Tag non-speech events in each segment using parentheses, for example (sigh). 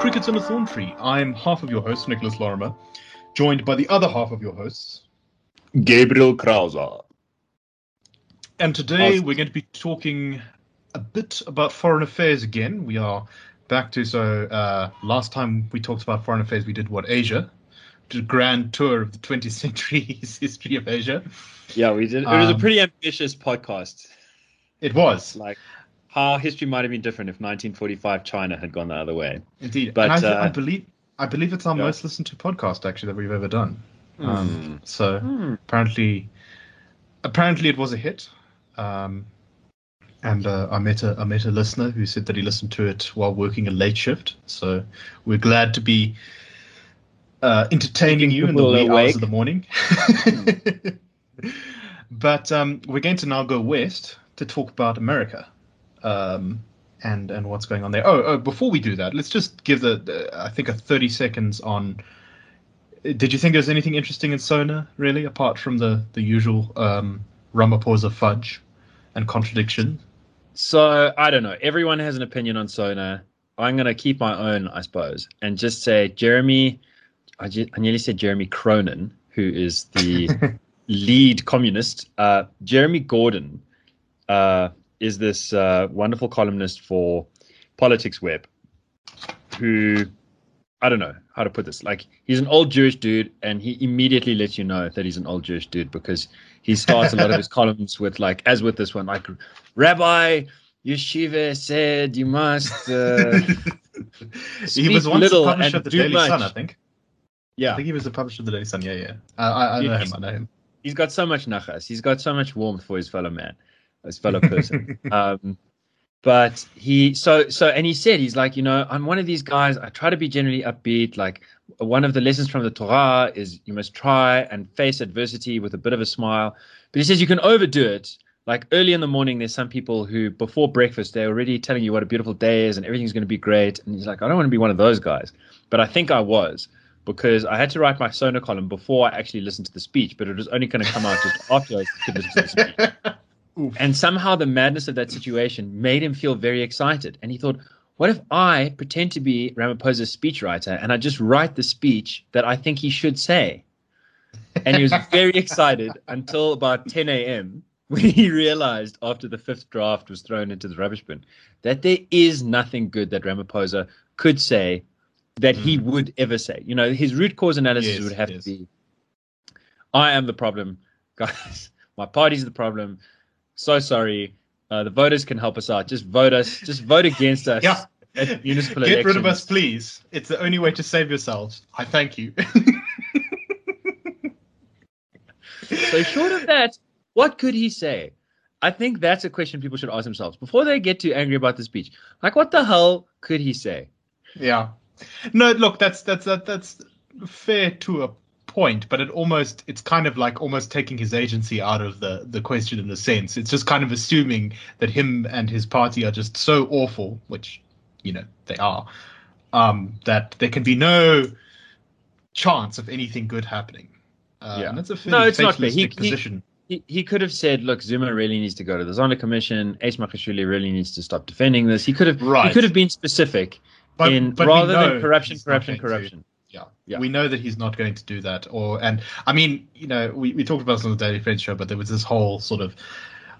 Crickets and a Thorn Tree. I'm half of your host, Nicholas Lorimer, joined by the other half of your hosts, Gabriel Krauser. And today we're going to be talking a bit about foreign affairs again. We are back to so uh, last time we talked about foreign affairs, we did what Asia, did a grand tour of the 20th century's (laughs) history of Asia. Yeah, we did. It was um, a pretty ambitious podcast. It was like how history might have been different if 1945 China had gone the other way. Indeed, but I, uh, I, believe I believe it's our yeah. most listened to podcast actually that we've ever done. Mm. Um, so mm. apparently, apparently it was a hit. Um, and uh, I met a I met a listener who said that he listened to it while working a late shift. So we're glad to be uh, entertaining you in the wee hours of the morning. (laughs) but um, we're going to now go west to talk about America um, and and what's going on there. Oh, oh, before we do that, let's just give the, the I think a thirty seconds on. Did you think there was anything interesting in Sona, really, apart from the the usual um, Ramaphosa fudge and contradiction? So I don't know. Everyone has an opinion on Sona. I'm going to keep my own, I suppose, and just say Jeremy. I, just, I nearly said Jeremy Cronin, who is the (laughs) lead communist. Uh, Jeremy Gordin uh, is this uh, wonderful columnist for Politics Web, who I don't know how to put this. Like he's an old Jewish dude, and he immediately lets you know that he's an old Jewish dude because he starts a lot of his (laughs) columns with like, as with this one, like Rabbi Yeshiva said you must. Uh, (laughs) he was once little the publisher of the Daily much. Sun, I think. Yeah, I think he was the publisher of the Daily Sun. Yeah, yeah. I, I, I know him. I know him. He's got so much nachas. He's got so much warmth for his fellow man, his fellow person. (laughs) um, but he so so and he said he's like you know i'm one of these guys i try to be generally upbeat like one of the lessons from the torah is you must try and face adversity with a bit of a smile. But he says you can overdo it. Like early in the morning there's some people who before breakfast they're already telling you what a beautiful day is and everything's going to be great. And he's like i don't want to be one of those guys. But i think i was because i had to write my Sona column before i actually listened to the speech but it was only going to come out just after i could listen to the speech Oof. And somehow the madness of that situation made him feel very excited. And he thought, what if I pretend to be Ramaphosa's speechwriter and I just write the speech that I think he should say? And he was (laughs) very excited until about 10 a.m. when he realized after the fifth draft was thrown into the rubbish bin that there is nothing good that Ramaphosa could say that mm. he would ever say. You know, his root cause analysis yes, would have yes. to be I am the problem, (laughs) guys. My party's the problem so sorry. Uh, the voters can help us out. Just vote us. Just vote against us. Yeah. municipal Get elections. rid of us, please. It's the only way to save yourselves. I thank you. so short of that, what could he say? I think that's a question people should ask themselves before they get too angry about the speech. Like, what the hell could he say? Yeah. No, look, that's that's that, that's fair to a point, but it almost it's kind of like almost taking his agency out of the the question in a sense. It's just kind of assuming that him and his party are just so awful, which you know they are, um, that there can be no chance of anything good happening. Uh, yeah, that's a no, it's not fair. He, position. He, he could have said, "Look, Zuma really needs to go to the Zondo Commission. Ace Magashule really needs to stop defending this." He could have, right. he could have been specific but, in but rather than corruption, corruption, corruption. Yeah. yeah. We know that he's not going to do that. Or and I mean, you know, we, we talked about this on the Daily Friends show, but there was this whole sort of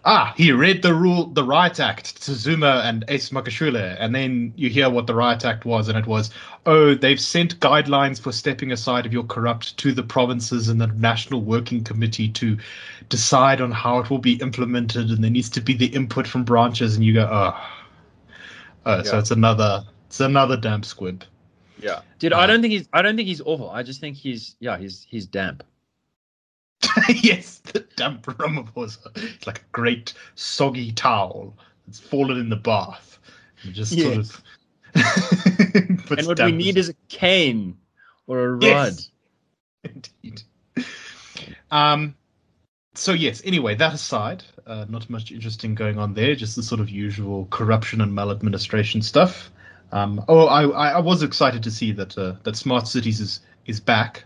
ah, he read the rule the Riot Act to Zuma and Ace Magashule, and then you hear what the Riot Act was, and it was, oh, they've sent guidelines for stepping aside if you're corrupt to the provinces and the National Working Committee to decide on how it will be implemented, and there needs to be the input from branches, and you go, oh, oh yeah. so it's another it's another damp squib. Yeah, dude, I don't think he's. I don't think he's awful. I just think he's. Yeah, he's he's damp. (laughs) yes, the damp Ramaphosa. It's like a great soggy towel that's fallen in the bath. And just yes. sort of. (laughs) and what we need is a cane or a rod. Yes. Indeed. Um. So yes. Anyway, that aside, uh, not much interesting going on there. Just the sort of usual corruption and maladministration stuff. Um, oh, I, I was excited to see that uh, that Smart Cities is is back.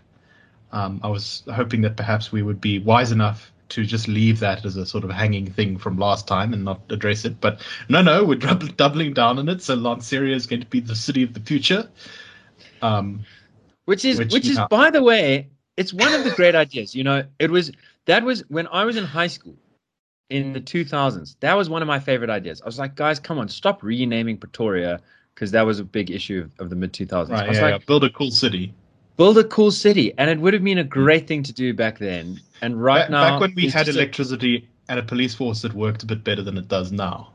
Um, I was hoping that perhaps we would be wise enough to just leave that as a sort of hanging thing from last time and not address it. But no, no, we're doubling down on it. So Lanseria is going to be the city of the future. Um, which is Which, which, is yeah. by the way it's one of the great ideas you know it was that was when i was in high school in the 2000s that was one of my favorite ideas i was like guys come on stop renaming pretoria because that was a big issue of, the mid 2000s right, i was yeah, like yeah. build a cool city. build a cool city and it would have been a great thing to do back then and right back, now back when we had just a- electricity and a police force that worked a bit better than it does now.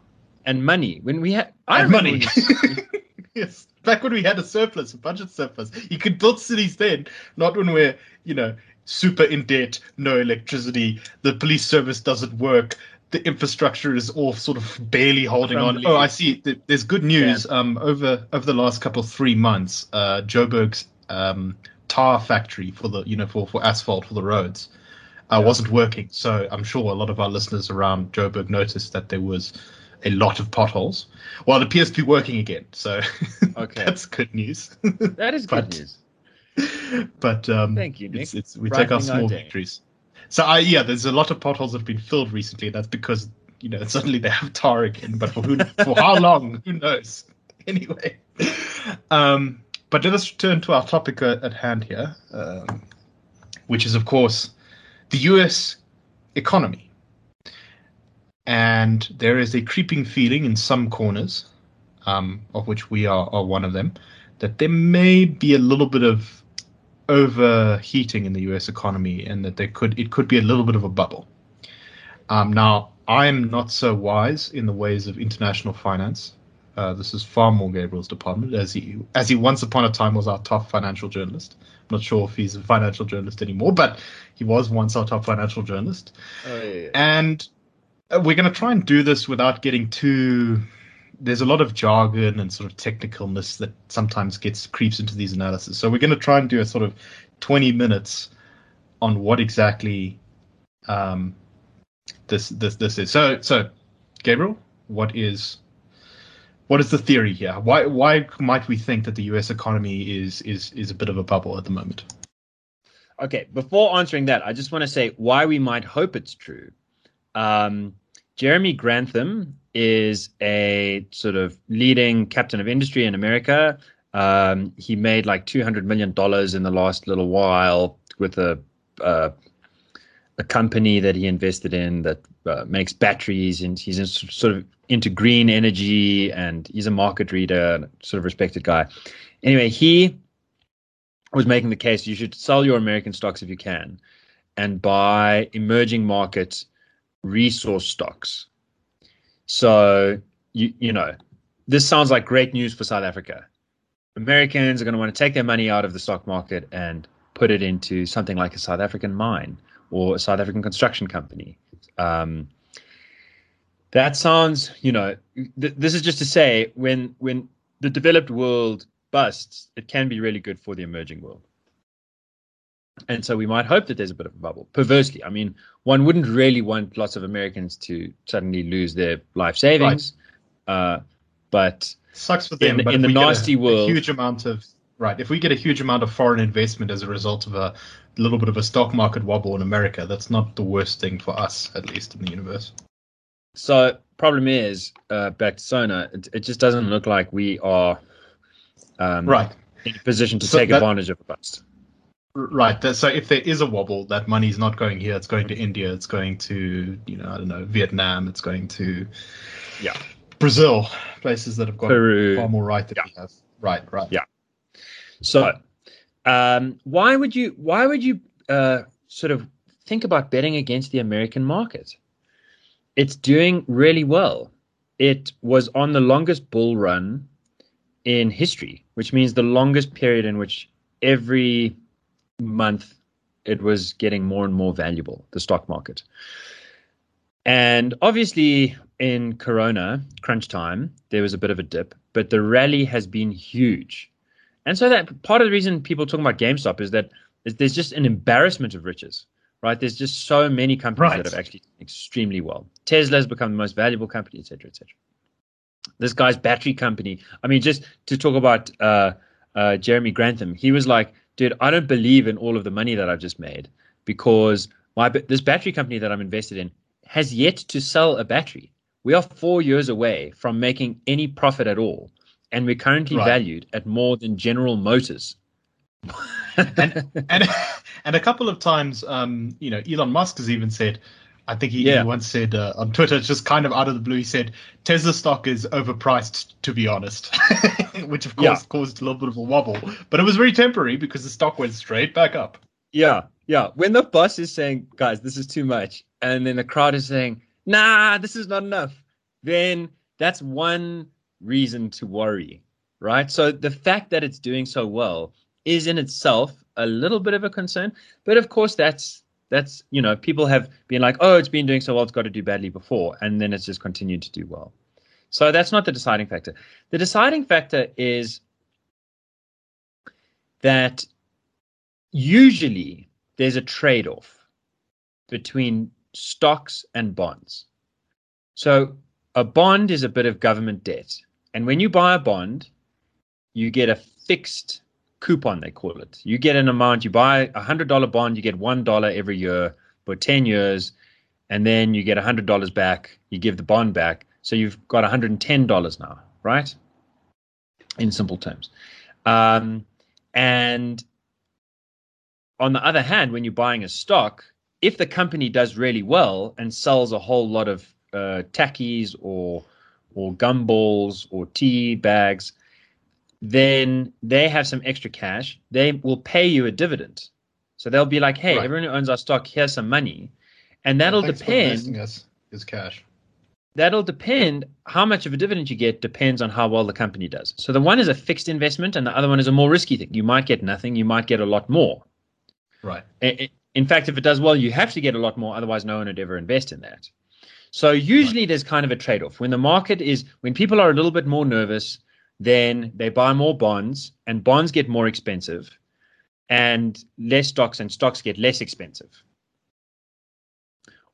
and money when we had I and (laughs) money. yes, back when we had a surplus, a budget surplus, you could build cities then, not when we're you know super in debt, no electricity, the police service doesn't work. The infrastructure is all sort of barely holding on. Oh, I see. There's good news. Um, over over the last couple three months, uh, Joburg's um, tar factory for the you know for, for asphalt for the roads uh, wasn't working. So I'm sure a lot of our listeners around Joburg noticed that there was a lot of potholes. Well, it appears to be working again. So (laughs) Okay. that's good news. that is good (laughs) But- news but um, Thank you, Nick. It's, it's, we take our our small day. victories. So I yeah, there's a lot of potholes that have been filled recently. That's because you know (laughs) suddenly they have tar again. But for who, for how (laughs) long? Who knows? (laughs) Anyway, um, but let us turn to our topic at, at hand here, um, which is of course the U.S. economy. And there is a creeping feeling in some corners, um, of which we are, are one of them, that there may be a little bit of overheating in the U.S. economy, and that there could it could be a little bit of a bubble. Um, now, I am not so wise in the ways of international finance. Uh, this is far more Gabriel's department, as he as he once upon a time was our top financial journalist. I'm not sure if he's a financial journalist anymore, but he was once our top financial journalist. oh, yeah. And we're going to try and do this without getting too. There's a lot of jargon and sort of technicalness that sometimes gets creeps into these analyses. So we're going to try and do a sort of 20 minutes on what exactly um, this this this is. So so, Gabriel, what is what is the theory here? Why why might we think that the U.S. economy is is is a bit of a bubble at the moment? Okay, before answering that, I just want to say why we might hope it's true. Um, Jeremy Grantham is a sort of leading captain of industry in America. Um, he made like two hundred million dollars in the last little while with a uh, a company that he invested in that uh, makes batteries, and he's in, sort of into green energy, and he's a market reader, sort of respected guy. Anyway, he was making the case you should sell your American stocks if you can and buy emerging market resource stocks. So you you know, this sounds like great news for South Africa. Americans are going to want to take their money out of the stock market and put it into something like a South African mine or a South African construction company. Um, that sounds, you know, th- this is just to say when when the developed world busts, it can be really good for the emerging world. And so we might hope that there's a bit of a bubble. Perversely, I mean, one wouldn't really want lots of Americans to suddenly lose their life savings, uh, but Sucks for them. the- but in the a- nasty a world- huge amount of right. If we get a huge amount of foreign investment as a result of a little bit of a stock market wobble in America, that's not the worst thing for us, at least in the universe. So problem is, uh, back to Sona, it, it just doesn't look like we are um, Right. in a position to So take that- advantage of a bust. R- Right. So if there is a wobble, that money's not going here. It's going to India. It's going to you know I don't know Vietnam. It's going to Yeah. Brazil, places that have got Peru. far more right than Yeah. we have. Right. Right. Yeah. So, um, why would you why would you uh, sort of think about betting against the American market? It's doing really well. It was on the longest bull run in history, which means the longest period in which every month it was getting more and more valuable, the stock market. And obviously, in Corona crunch time, there was a bit of a dip, but the rally has been huge. And so that part of the reason people talking about GameStop is that there's just an embarrassment of riches, right? There's just so many companies Right. that have actually done extremely well. Tesla has become the most valuable company, et cetera, et cetera. This guy's battery company. I mean, just to talk about uh, uh, Jeremy Grantham, he was like, dude, I don't believe in all of the money that I've just made because my this battery company that I'm invested in has yet to sell a battery. We are four years away from making any profit at all. and we're currently Right. valued at more than General Motors. and (laughs) and and a couple of times, um, you know, Elon Musk has even said, I think he, Yeah. he once said uh, on Twitter, just kind of out of the blue, he said Tesla stock is overpriced, to be honest, (laughs) which of course Yeah. caused a little bit of a wobble, but it was very temporary because the stock went straight back up. Yeah, yeah. When the boss is saying, guys, this is too much, and then the crowd is saying, nah, this is not enough, then that's one reason to worry, right? So the fact that it's doing so well is in itself a little bit of a concern. But of course, that's that's you know people have been like, oh, it's been doing so well, it's got to do badly before, and then it's just continued to do well. So that's not the deciding factor. The deciding factor is that usually there's a trade off between stocks and bonds. So a bond is a bit of government debt. And when you buy a bond, you get a fixed coupon, they call it. You get an amount, you buy a $100 bond, you get $1 every year for 10 years, and then you get $100 back, you give the bond back. So you've got $110 now, right? In simple terms. Um, and on the other hand, when you're buying a stock, if the company does really well and sells a whole lot of uh, tackies or or gumballs or tea bags, then they have some extra cash. They will pay you a dividend. So they'll be like, "Hey, Right. everyone who owns our stock, here's some money," and that'll for depend his cash. That'll depend how much of a dividend you get depends on how well the company does. So the one is a fixed investment and the other one is a more risky thing. You might get nothing you might get a lot more. Right. In fact if it does well you have to get a lot more otherwise no one would ever invest in that. So usually there's kind of a trade-off. When the market is when people are a little bit more nervous then they buy more bonds and bonds get more expensive and less stocks and stocks get less expensive.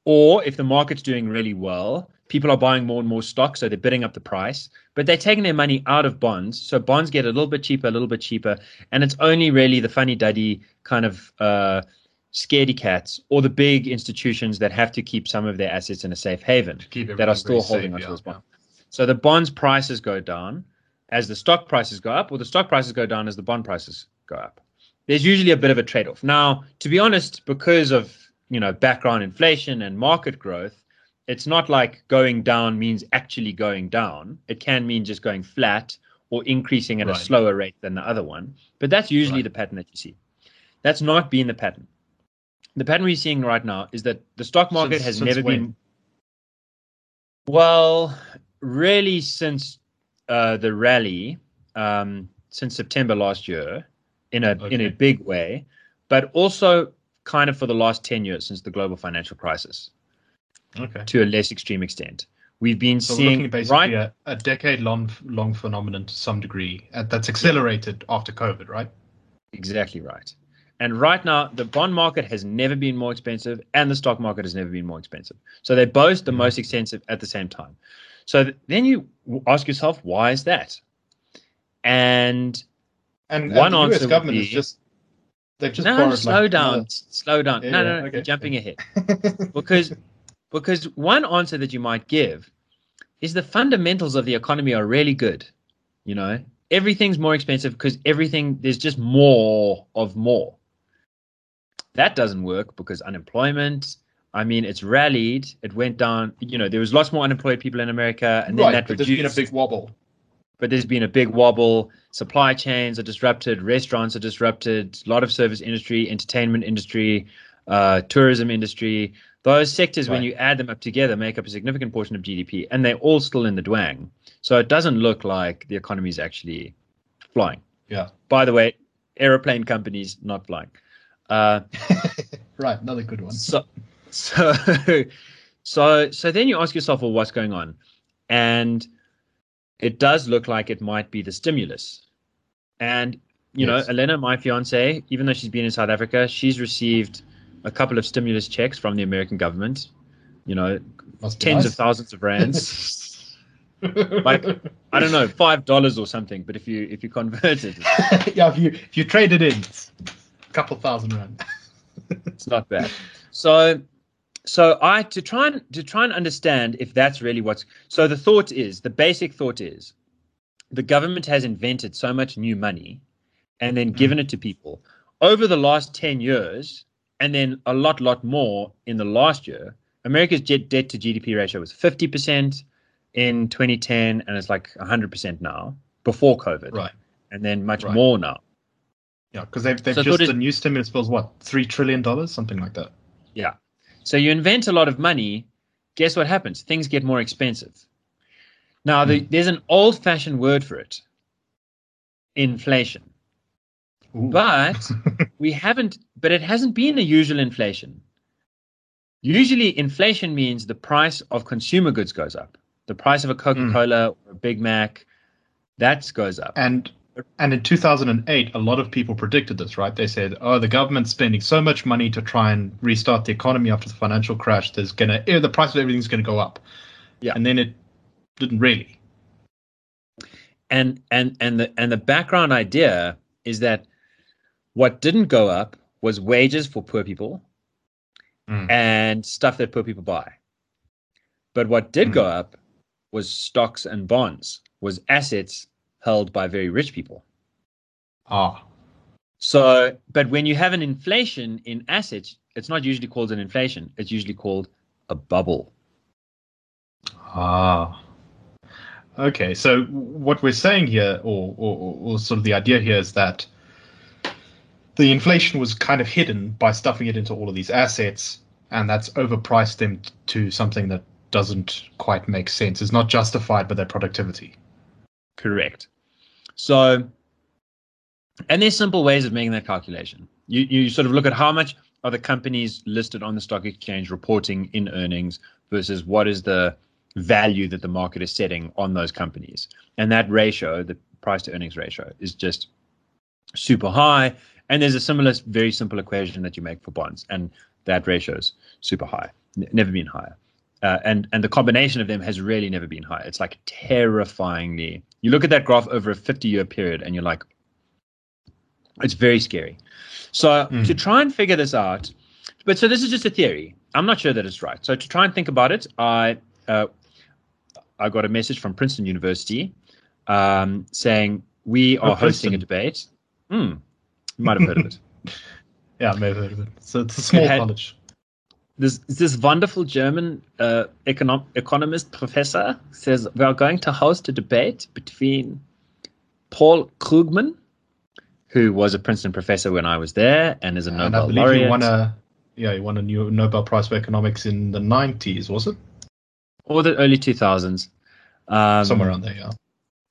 Or if the market's doing really well, people are buying more and more stocks, so they're bidding up the price, but they're taking their money out of bonds. So bonds get a little bit cheaper, a little bit cheaper. And it's only really the funny duddy kind of uh, scaredy cats or the big institutions that have to keep some of their assets in a safe haven that are still holding safe, onto yeah, those yeah. bonds. So the bonds prices go down as the stock prices go up, or the stock prices go down as the bond prices go up. There's usually a bit of a trade-off. Now, to be honest, because of you know background inflation and market growth, it's not like going down means actually going down. It can mean just going flat or increasing at a slower rate than the other one. But that's usually Right. the pattern that you see. That's not been the pattern. The pattern we're seeing right now is that the stock market Since- has since never when? been well, really, since uh, the rally, um, since September last year, in a in a big way, but also kind of for the last ten years since the global financial crisis, Okay. to a less extreme extent. We've been So we're seeing looking basically right at a decade long long phenomenon to some degree uh, that's accelerated after COVID, right? Exactly right. And right now, the bond market has never been more expensive, and the stock market has never been more expensive. So they're both the Mhm. most expensive at the same time. So th- then you ask yourself, why is that? And And, One and the answer US would government be- is just they've just no, slow like down, s- slow down. Yeah, no, no, no, okay, you're jumping ahead. (laughs) Because because one answer that you might give is the fundamentals of the economy are really good. You know, everything's more expensive because everything there's just more of more. That doesn't work because unemployment. I mean, it's rallied. It went down. You know, there was lots more unemployed people in America, and then right, that but reduced there's been a big wobble. but there's been a big wobble. Supply chains are disrupted, restaurants are disrupted, a lot of service industry, entertainment industry, uh, tourism industry. Those sectors, when you add them up together, make up a significant portion of GDP, and they're all still in the dwang. So it doesn't look like the economy is actually flying. Yeah. By the way, aeroplane companies not flying. Uh, (laughs) right, another good one. so so (laughs) so so then you ask yourself well what's going on and it does look like it might be the stimulus and you know elena my fiance even though she's been in south africa she's received a couple of stimulus checks from the american government you know Must tens nice. of thousands of rands (laughs) like i don't know five dollars or something but if you if you convert it (laughs) yeah, if you if you trade it in, a couple thousand rand. (laughs) it's not bad. So, so I to try and to try and understand if that's really what's. So the thought is the basic thought is the government has invented so much new money and then Mm. given it to people over the last 10 years and then a lot lot more in the last year. America's jet debt to gdp ratio was 50% in 2010 and it's like 100% now before covid. Right. and then much Right. more now. Yeah, because they've they've So just it- the new stimulus bills what three trillion dollars? Something like that. yeah. So you invent a lot of money. Guess what happens? Things get more expensive. Now the, hmm. there's an old fashioned word for it. Inflation Ooh. but (laughs) we haven't but it hasn't been a usual inflation. Usually inflation means the price of consumer goods goes up. The price of a coca-cola or a big mac that goes up. And and in 2008 a lot of people predicted this right? They said oh the government's spending so much money to try and restart the economy after the financial crash there's gonna eh, the price of everything's gonna go up. Yeah. and then it didn't really. And and and the and the background idea is that what didn't go up was wages for poor people Mm. and stuff that poor people buy but what did Mm. go up was stocks and bonds was assets held by very rich people ah So, but when you have an inflation in assets, it's not usually called an inflation. It's usually called a bubble. ah okay so what we're saying here or, or or sort of the idea here is that the inflation was kind of hidden by stuffing it into all of these assets and that's overpriced them to something that doesn't quite make sense is not justified by their productivity Correct. So, and there's simple ways of making that calculation. You you sort of look at how much are the companies listed on the stock exchange reporting in earnings versus what is the value that the market is setting on those companies, and that ratio, the price to earnings ratio, is just super high. And there's a similar, very simple equation that you make for bonds, and that ratio is super high, N- never been higher. Uh, and and the combination of them has really never been higher. It's like terrifyingly. You look at that graph over a 50 year period, and you're like, it's very scary. So Mm. to try and figure this out, but so this is just a theory. I'm not sure that it's right. So to try and think about it, I uh, I got a message from Princeton University um, saying we are Oh, hosting a debate. Hmm, you might have heard of it. (laughs) Yeah, I may have heard of it. So it's a small had- college. this this wonderful German uh, econom- economist professor says we are going to host a debate between Paul Krugman, who was a Princeton professor when I was there and is a And I Nobel believe laureate, he won a yeah, he won a new Nobel Prize for Economics in the nineties, was it? or the early 2000s. Um, Somewhere around there, yeah.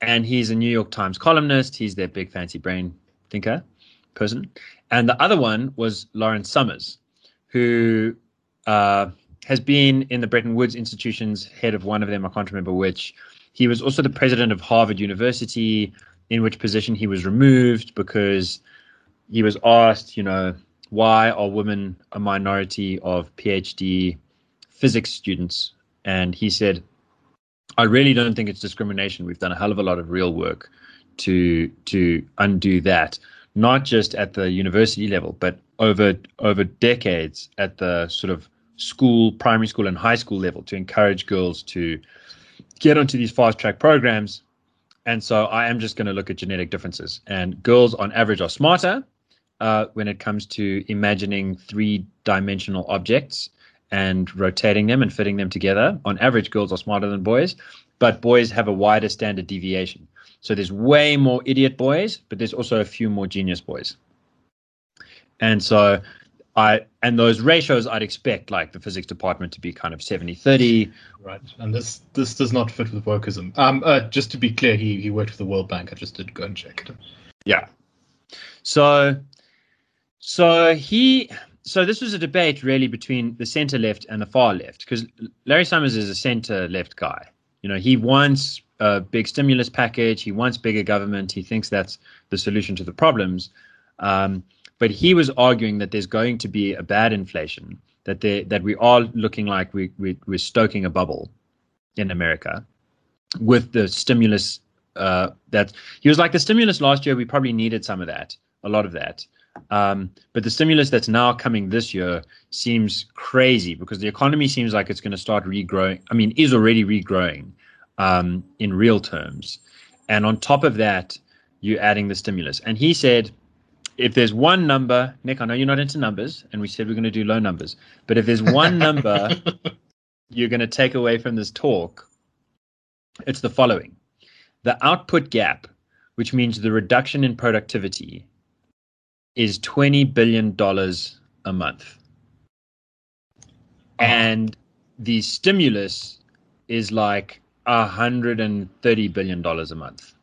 and he's a New York Times columnist. He's their big fancy brain thinker person. And the other one was Lawrence Summers, who uh, has been in the Bretton Woods institutions, head of one of them. I can't remember which. He was also the president of Harvard University, in which position he was removed because he was asked, you know, why are women a minority of PhD physics students? And he said, I really don't think it's discrimination. We've done a hell of a lot of real work to to undo that, not just at the university level, but over over decades at the sort of school, primary school, and high school level to encourage girls to get onto these fast track programs. And so I am just going to look at genetic differences. And girls, on average, are smarter uh, when it comes to imagining three dimensional objects and rotating them and fitting them together. On average, girls are smarter than boys, but boys have a wider standard deviation. So there's way more idiot boys, but there's also a few more genius boys. And so I and those ratios I'd expect like the physics department to be kind of 70-30. Right. And this this does not fit with wokeism. Um uh, just to be clear, he he worked with the World Bank. I just did go and check it. Yeah. So so he so this was a debate really between the center left and the far left because Larry Summers is a center left guy. You know, he wants a big stimulus package. He wants bigger government. He thinks that's the solution to the problems. Um, but he was arguing that there's going to be a bad inflation, that there, that we are looking like we, we, we're stoking a bubble in America with the stimulus. Uh, that he was like the stimulus last year. We probably needed some of that, a lot of that. Um, but the stimulus that's now coming this year seems crazy because the economy seems like it's going to start regrowing. I mean, is already regrowing um, in real terms, and on top of that, you're adding the stimulus. And he said, if there's one number, Nick, I know you're not into numbers, and we said we're going to do low numbers, but if there's one (laughs) number you're going to take away from this talk, it's the following: the output gap, which means the reduction in productivity, is twenty billion dollars a month, and the stimulus is like hundred and thirty billion dollars a month.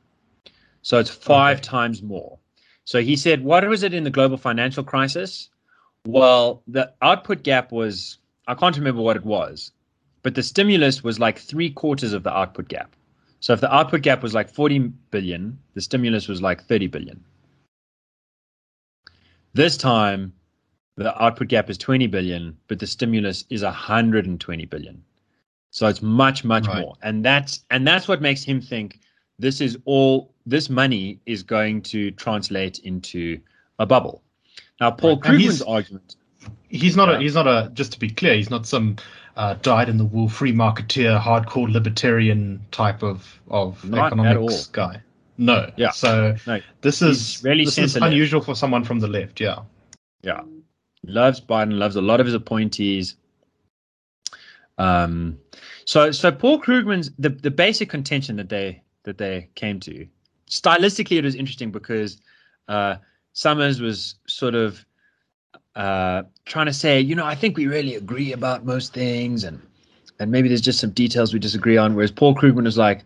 So it's five Okay. times more. So he said, what was it in the global financial crisis? Well, the output gap was, I can't remember what it was, but the stimulus was like three quarters of the output gap. So if the output gap was like 40 billion, the stimulus was like 30 billion. This time, the output gap is 20 billion, but the stimulus is 120 billion. So it's much, much Right. more. And that's and that's what makes him think this is all this money is going to translate into a bubble. Now, Paul Right. Krugman's argument. he's not Yeah. a he's not a just to be clear he's not some uh, dyed in the wool free marketeer hardcore libertarian type of of Not economics guy no Yeah. so No, this is He's really this is unusual for someone from the left yeah Yeah. Loves Biden, loves a lot of his appointees. Um so so Paul Krugman's the, the basic contention that they that they came to. Stylistically it was interesting because uh Summers was sort of uh trying to say, you know, I think we really agree about most things and and maybe there's just some details we disagree on, whereas Paul Krugman was like,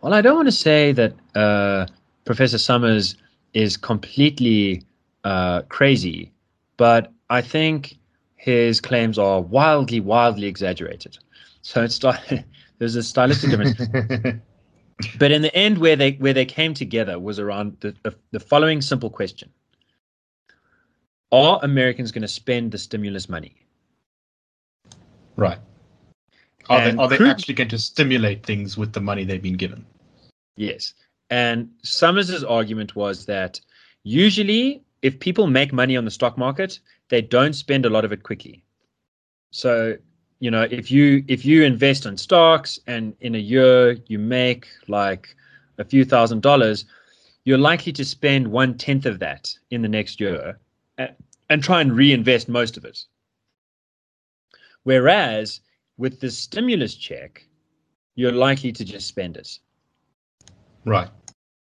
Well, I don't want to say that uh Professor Summers is completely uh, crazy, but I think his claims are wildly, wildly exaggerated. So it's (laughs) there's a stylistic difference. (laughs) but in the end, where they where they came together was around the the, the following simple question: Are Americans going to spend the stimulus money? right are And they, are they actually going to stimulate things with the money they've been given Yes. And Summers' argument was that usually, if people make money on the stock market, they don't spend a lot of it quickly. So, you know, if you if you invest in stocks and in a year you make like a few thousand dollars, you're likely to spend one tenth of that in the next year and, and try and reinvest most of it. Whereas with the stimulus check, you're likely to just spend it. right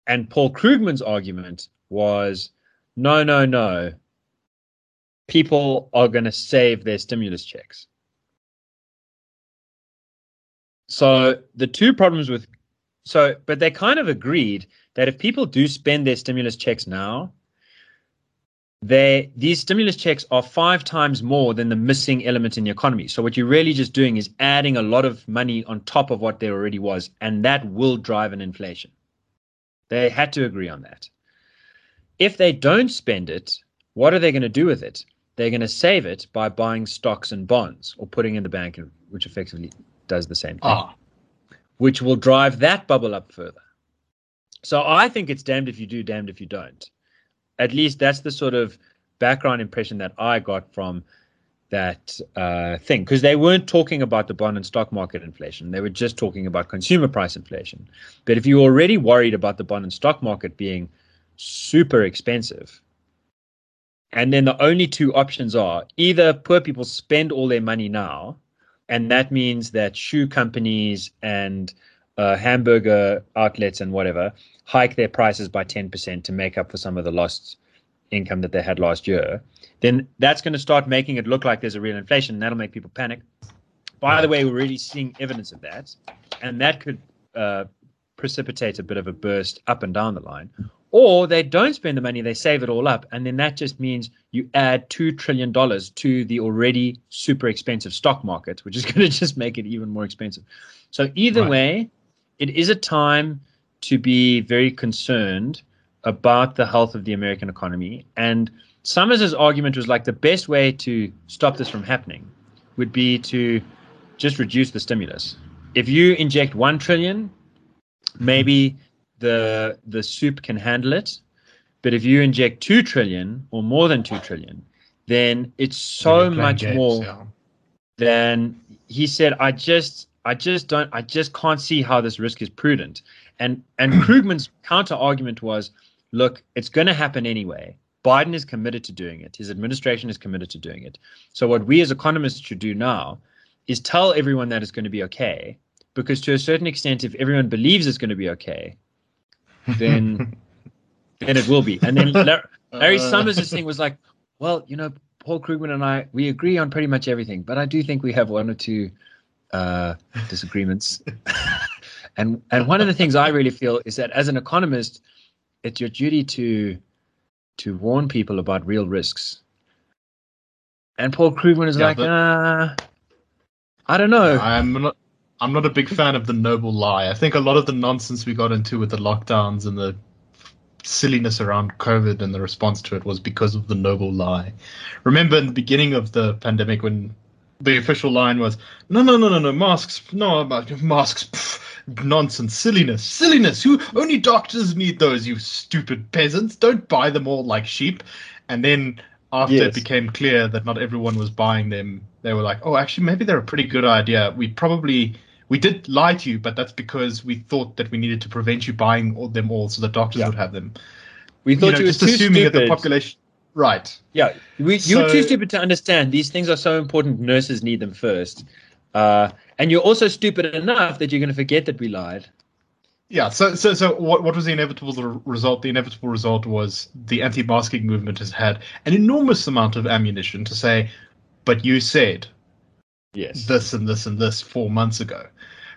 And Paul Krugman's argument was no, no, no. People are going to save their stimulus checks. So the two problems with so, but they kind of agreed that if people do spend their stimulus checks now, they these stimulus checks are five times more than the missing element in the economy. So what you're really just doing is adding a lot of money on top of what there already was, and that will drive an inflation. They had to agree on that. If they don't spend it, what are they going to do with it? They're going to save it by buying stocks and bonds or putting in the bank, which effectively does the same thing, ah which will drive that bubble up further. So I think it's damned if you do, damned if you don't. At least that's the sort of background impression that I got from that uh, thing because they weren't talking about the bond and stock market inflation. They were just talking about consumer price inflation. But if you're already worried about the bond and stock market being super expensive, and then the only two options are either poor people spend all their money now, and that means that shoe companies and uh, hamburger outlets and whatever hike their prices by 10% to make up for some of the lost income that they had last year, then that's going to start making it look like there's a real inflation. And that'll make people panic. By the way, we're really seeing evidence of that. And that could uh, precipitate a bit of a burst up and down the line. Or they don't spend the money, they save it all up. And then that just means you add $2 trillion to the already super expensive stock market, which is (laughs) going to just make it even more expensive. So, either Right. way, it is a time to be very concerned about the health of the American economy. And Summers' argument was like the best way to stop this from happening would be to just reduce the stimulus. If you inject one trillion, maybe the the soup can handle it. But if you inject two trillion or more than two trillion, then it's so When you're playing much games, more yeah. then he said i just I just don't. I just can't see how this risk is prudent. And and (clears throat) Krugman's counter argument was, look, it's going to happen anyway. Biden is committed to doing it. His administration is committed to doing it. So what we as economists should do now is tell everyone that it's going to be okay, because to a certain extent, if everyone believes it's going to be okay, then (laughs) then it will be. And then Larry, Larry Uh. Summers' thing was like, well, you know, Paul Krugman and I, we agree on pretty much everything, but I do think we have one or two uh, disagreements. (laughs) and and one of the things I really feel is that as an economist, it's your duty to to warn people about real risks. And Paul Krugman is Yeah, like, but- uh, I don't know. I'm not. I'm not a big fan of the noble lie. I think a lot of the nonsense we got into with the lockdowns and the silliness around COVID and the response to it was because of the noble lie. Remember in the beginning of the pandemic when the official line was, "No, no, no, no, no, masks, no, about masks, pff, nonsense, silliness, silliness. Who only doctors need those? You stupid peasants! Don't buy them all like sheep." And then after Yes. it became clear that not everyone was buying them, they were like, "Oh, actually, maybe they're a pretty good idea. We probably." We did lie to you, but that's because we thought that we needed to prevent you buying all, them all, so the doctors Yeah. would have them. we You thought know, you, were just too assuming that the stupid. population, right? Yeah, we, you were too stupid to understand these things are so important. Nurses need them first, uh, and you're also stupid enough that you're going to forget that we lied. Yeah. So, so, so, what, what was the inevitable result? The inevitable result was the anti-masking movement has had an enormous amount of ammunition to say, "But you said Yes. this and this and this four months ago."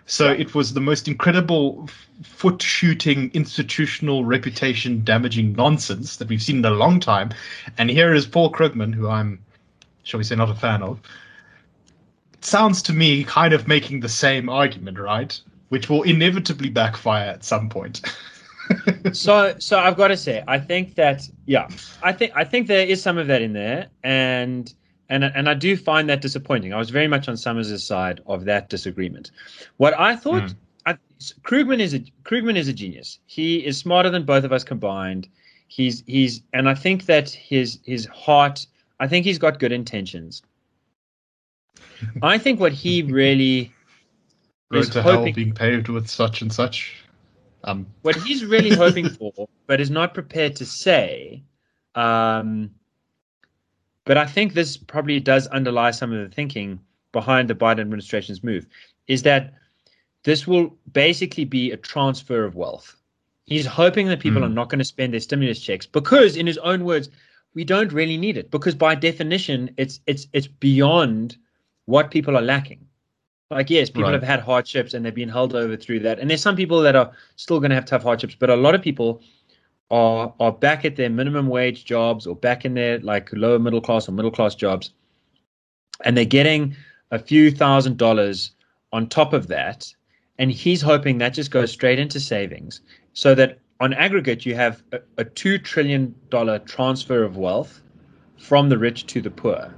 So Yeah. it was the most incredible f- foot shooting, institutional reputation damaging nonsense that we've seen in a long time. And here is Paul Krugman, who I'm, shall we say, not a fan of. Sounds to me kind of making the same argument, right? Which will inevitably backfire at some point. (laughs) so, so I've got to say, I think that yeah, I think I think there is some of that in there, and and and I do find that disappointing. I was very much on Summers' side of that disagreement. What I thought, Mm. I, Krugman is a Krugman is a genius. He is smarter than both of us combined. He's he's and I think that his his heart. I think he's got good intentions. (laughs) I think what he really Road is to hell being paved with such and such. Um, what he's really hoping (laughs) for, but is not prepared to say. Um, but I think this probably does underlie some of the thinking behind the Biden administration's move, is that this will basically be a transfer of wealth. He's hoping that people Hmm. are not going to spend their stimulus checks because, in his own words, we don't really need it because by definition, it's it's it's beyond what people are lacking. Like yes, people Right. have had hardships and they've been held over through that, and there's some people that are still going to have tough hardships, but a lot of people are are back at their minimum wage jobs or back in their like lower middle class or middle class jobs, and they're getting a few thousand dollars on top of that, and he's hoping that just goes straight into savings, so that on aggregate you have a, a two trillion dollar transfer of wealth from the rich to the poor.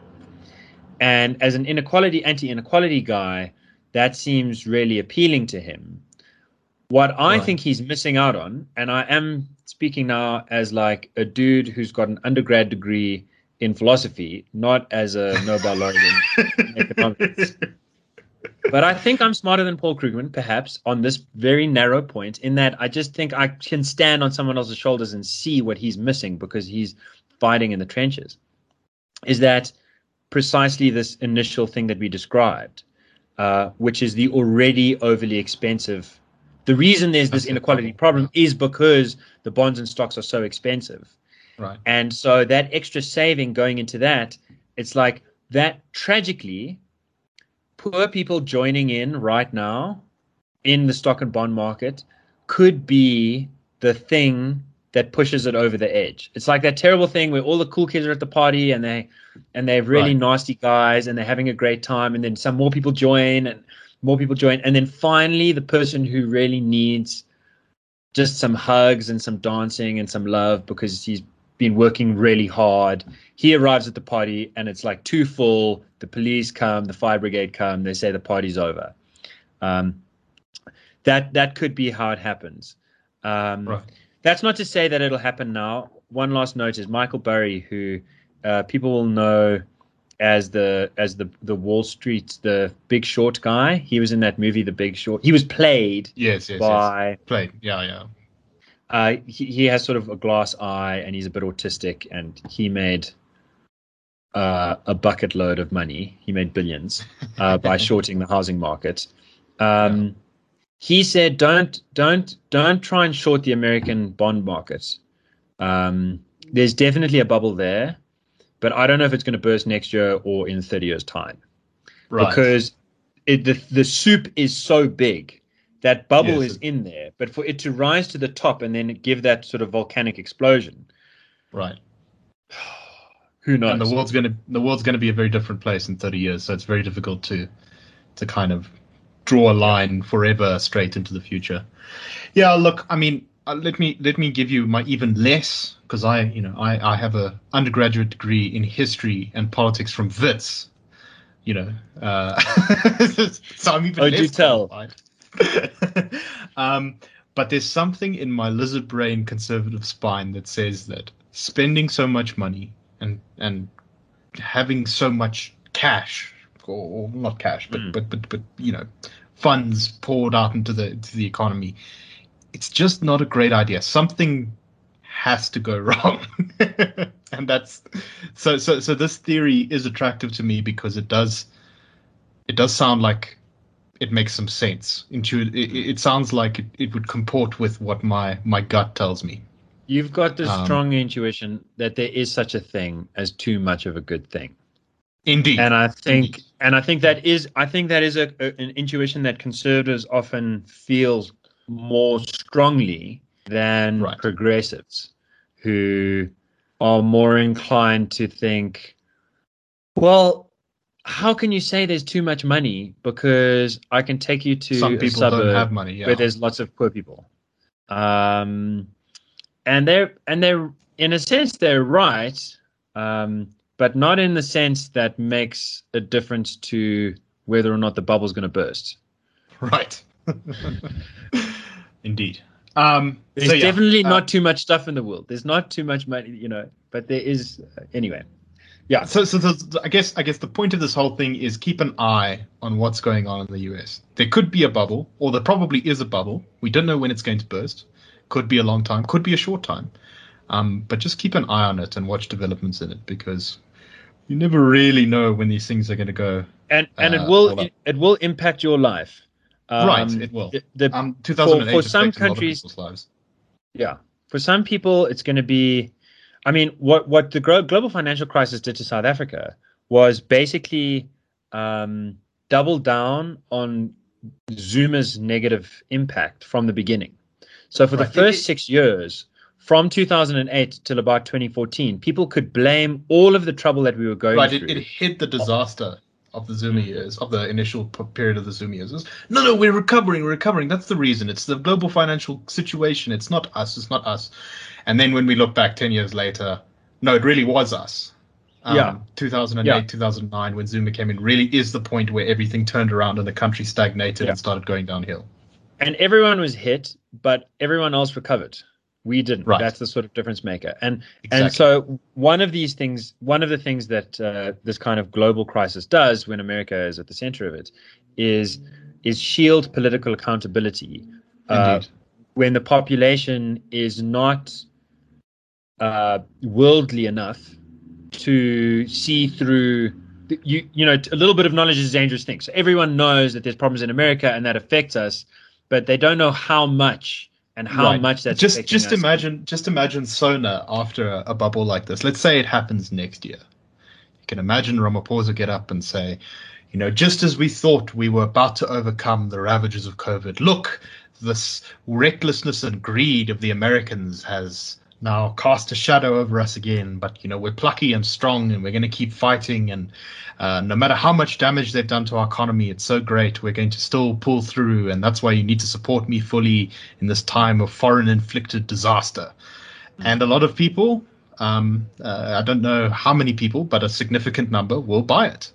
And as an inequality, anti-inequality guy, that seems really appealing to him. What I Right. think he's missing out on, and I am speaking now as like a dude who's got an undergrad degree in philosophy, not as a (laughs) Nobel laureate in economics. But I think I'm smarter than Paul Krugman, perhaps, on this very narrow point, in that I just think I can stand on someone else's shoulders and see what he's missing because he's fighting in the trenches. Is that precisely this initial thing that we described, uh, which is the already overly expensive. The reason there's this inequality problem, is because the bonds and stocks are so expensive. right. And so that extra saving going into that, it's like that tragically, poor people joining in right now in the stock and bond market could be the thing that pushes it over the edge. It's like that terrible thing where all the cool kids are at the party and they and they're really Right. nasty guys and they're having a great time and then some more people join and more people join and then finally the person who really needs just some hugs and some dancing and some love because he's been working really hard. He arrives at the party and it's like too full. The police come, the fire brigade come, they say the party's over. Um, that that could be how it happens. Um, Right. That's not to say that it'll happen now. One last note is Michael Burry, who uh, people will know as the as the the Wall Street the Big Short guy. He was in that movie, The Big Short. He was played Yes, yes, yes. by. Played. Yeah, yeah. Uh, he, he has sort of a glass eye, and he's a bit autistic, and he made uh, a bucket load of money. He made billions uh, (laughs) by shorting the housing market. Um, He said, "Don't, don't, don't try and short the American bond market. Um, there's definitely a bubble there, but I don't know if it's going to burst next year or in 30 years' time Right. because it, the the soup is so big." That bubble Yes. is in there, but for it to rise to the top and then give that sort of volcanic explosion, right. (sighs) who knows? And the world's gonna the world's gonna be a very different place in 30 years. So it's very difficult to to kind of draw a line forever straight into the future. Yeah, look, I mean, uh, let me let me give you my even less because I, you know, I I have a undergraduate degree in history and politics from Wits. You know, uh, (laughs) so I'm even Oh, less do tell. (laughs) um, but there's something in my lizard brain conservative spine that says that spending so much money and and having so much cash or, or not cash but, Mm. but but but you know funds poured out into the into the economy it's just not a great idea. Something has to go (laughs) wrong. And that's so so so this theory is attractive to me because it does it does sound like it makes some sense. Intu- it, it it sounds like it, it would comport with what my my gut tells me. You've got this Um, strong intuition that there is such a thing as too much of a good thing, indeed. And I think, Indeed. and I think that is, I think that is a, a- an intuition that conservatives often feel more strongly than Right. progressives, who are more inclined to think, well. How can you say there's too much money? Because I can take you to some a people suburb don't have money yeah where there's lots of poor people. Um, and they're and they're in a sense they're right, um, but not in the sense that makes a difference to whether or not the bubble's going to burst. Right. (laughs) Indeed. Um, There's so yeah, definitely uh, not too much stuff in the world. There's not too much money, you know, but there is uh, anyway. Yeah. So, so the, I guess I guess the point of this whole thing is keep an eye on what's going on in the US. There could be a bubble, or there probably is a bubble. We don't know when it's going to burst. Could be a long time, could be a short time. Um, but just keep an eye on it and watch developments in it because you never really know when these things are going to go. And and Uh, it will it, it will impact your life. Right, Um, it will. the- Um, 2008 for some lot of countries-. Yeah. For some people, it's going to be. I mean, what what the global financial crisis did to South Africa was basically um, double down on Zuma's negative impact from the beginning. So for Right. the first six years, from 2008 till about 2014, people could blame all of the trouble that we were going Right, through. it, it hit the disaster of the Zuma years, of the initial period of the Zuma years. Was, no, no, we're recovering, we're recovering. That's the reason. It's the global financial situation. It's not us. It's not us. And then when we look back 10 years later, no, it really was us. Um, Yeah. 2008, Yeah. 2009, when Zuma came in, really is the point where everything turned around and the country stagnated Yeah. and started going downhill. and everyone was hit, but everyone else recovered. We didn't. Right. That's the sort of difference maker. And Exactly. And so one of these things, one of the things that uh, this kind of global crisis does when America is at the center of it, is is shield political accountability. Uh, when the population is not uh, worldly enough to see through. You you know a little bit of knowledge is a dangerous thing. So everyone knows that there's problems in America and that affects us, but they don't know how much and how Right. much that's just just us. imagine just imagine Sona after a, a bubble like this. Let's say it happens next year. You can imagine Ramaphosa get up and say, you know, just as we thought we were about to overcome the ravages of COVID, look, this recklessness and greed of the Americans has now cast a shadow over us again. But you know, we're plucky and strong, and we're going to keep fighting. And uh, no matter how much damage they've done to our economy, it's so great. We're going to still pull through, and that's why you need to support me fully in this time of foreign-inflicted disaster. And a lot of people, um, uh, I don't know how many people, but a significant number will buy it.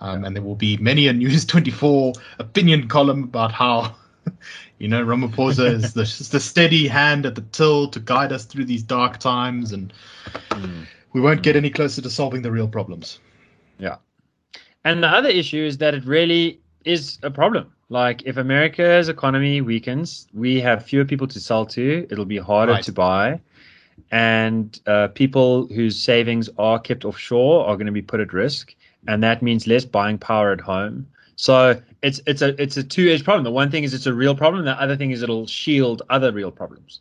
Um, and there will be many a (laughs) News 24 opinion column about how, (laughs) you know, Ramaphosa is the, (laughs) the steady hand at the till to guide us through these dark times, and Mm. we won't get any closer to solving the real problems. Yeah. And the other issue is that it really is a problem. Like if America's economy weakens, we have fewer people to sell to. It'll be harder Right. to buy, and uh, people whose savings are kept offshore are going to be put at risk, and that means less buying power at home. So it's it's a it's a two edged problem. The one thing is it's a real problem. The other thing is it'll shield other real problems.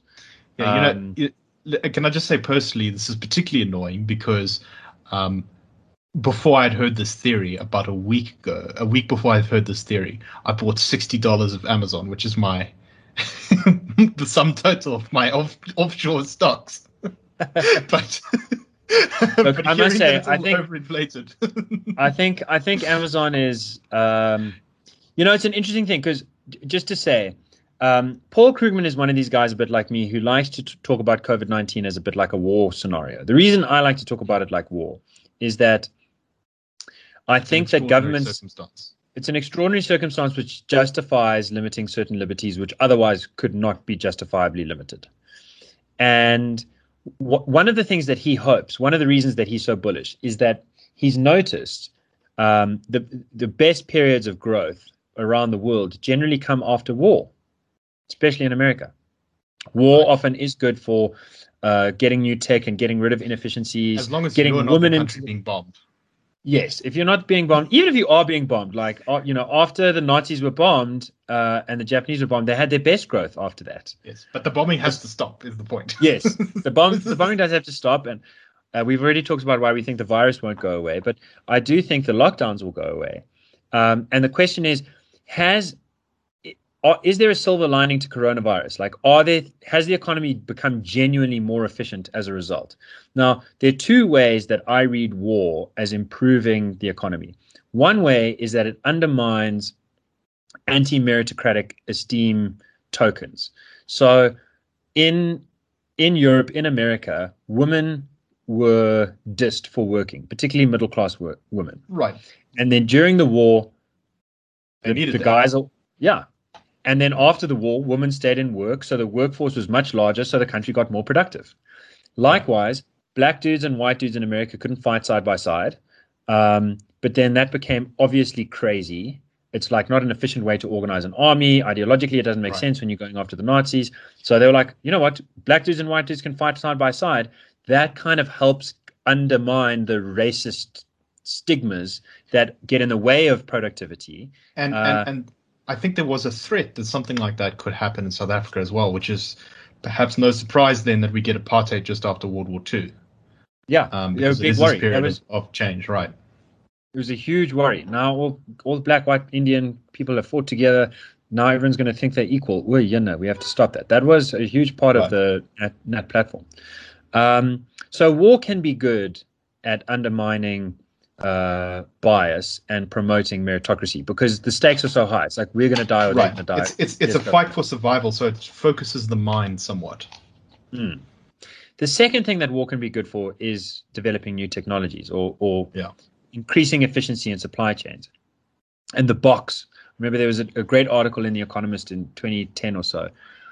Yeah, you know, Um, can I just say personally, this is particularly annoying because um, before I'd heard this theory about a week ago, a week before I'd heard this theory, I bought sixty dollars of Amazon, which is my (laughs) the sum total of my off, offshore stocks. (laughs) but (laughs) but I must say, I think- overinflated. (laughs) I think I think Amazon is, um, you know, it's an interesting thing because just to say, um, Paul Krugman is one of these guys a bit like me who likes to t- talk about COVID nineteen as a bit like a war scenario. The reason I like to talk about it like war is that I think that governments circumstance. it's an extraordinary circumstance which justifies limiting certain liberties which otherwise could not be justifiably limited. And w- one of the things that he hopes, one of the reasons that he's so bullish, is that he's noticed um, the the best periods of growth around the world generally come after war, especially in America. War Right. often is good for uh, getting new tech and getting rid of inefficiencies, As long as getting you're not women the into country being bombed. Yes, if you're not being bombed, even if you are being bombed, like uh, you know, after the Nazis were bombed uh, and the Japanese were bombed, they had their best growth after that. Yes, but the bombing has to stop. Is the point? (laughs) Yes, the bomb, the (laughs) bombing does have to stop, and uh, we've already talked about why we think the virus won't go away, but I do think the lockdowns will go away. Um, and the question is, has are, is there a silver lining to coronavirus? Like, are there has the economy become genuinely more efficient as a result? Now, there are two ways that I read war as improving the economy. One way is that it undermines anti-meritocratic esteem tokens. So, in in Europe, in America, women were dissed for working, particularly middle class work, women. Right. And then during the war, the, the guys are yeah and then after the war women stayed in work so the workforce was much larger so the country got more productive. Likewise black dudes and white dudes in america couldn't fight side by side. Um, but then that became obviously crazy. It's like not an efficient way to organize an army. Ideologically it doesn't make Right. sense when you're going after the nazis. So they were like you know what? Black dudes and white dudes can fight side by side. That kind of helps undermine the racist stigmas that get in the way of productivity. And, Uh, and and I think there was a threat that something like that could happen in South Africa as well, which is perhaps no surprise then that we get apartheid just after World War II. Yeah, Um, because it big is worry. this period was of, change, right? it was a huge worry. Now all all the black, white, Indian people have fought together. Now everyone's going to think they're equal. Well, you know, we have to stop that. That was a huge part Right. of the NAT, NAT platform. Um, so war can be good at undermining uh, bias and promoting meritocracy because the stakes are so high. It's like we're going to die or they're going to die. It's it's it's a fight for survival, so it focuses the mind somewhat. Mm. The second thing that war can be good for is developing new technologies or, or Yeah. increasing efficiency in supply chains. And the box. Remember, there was a, a great article in The Economist in 2010 or so,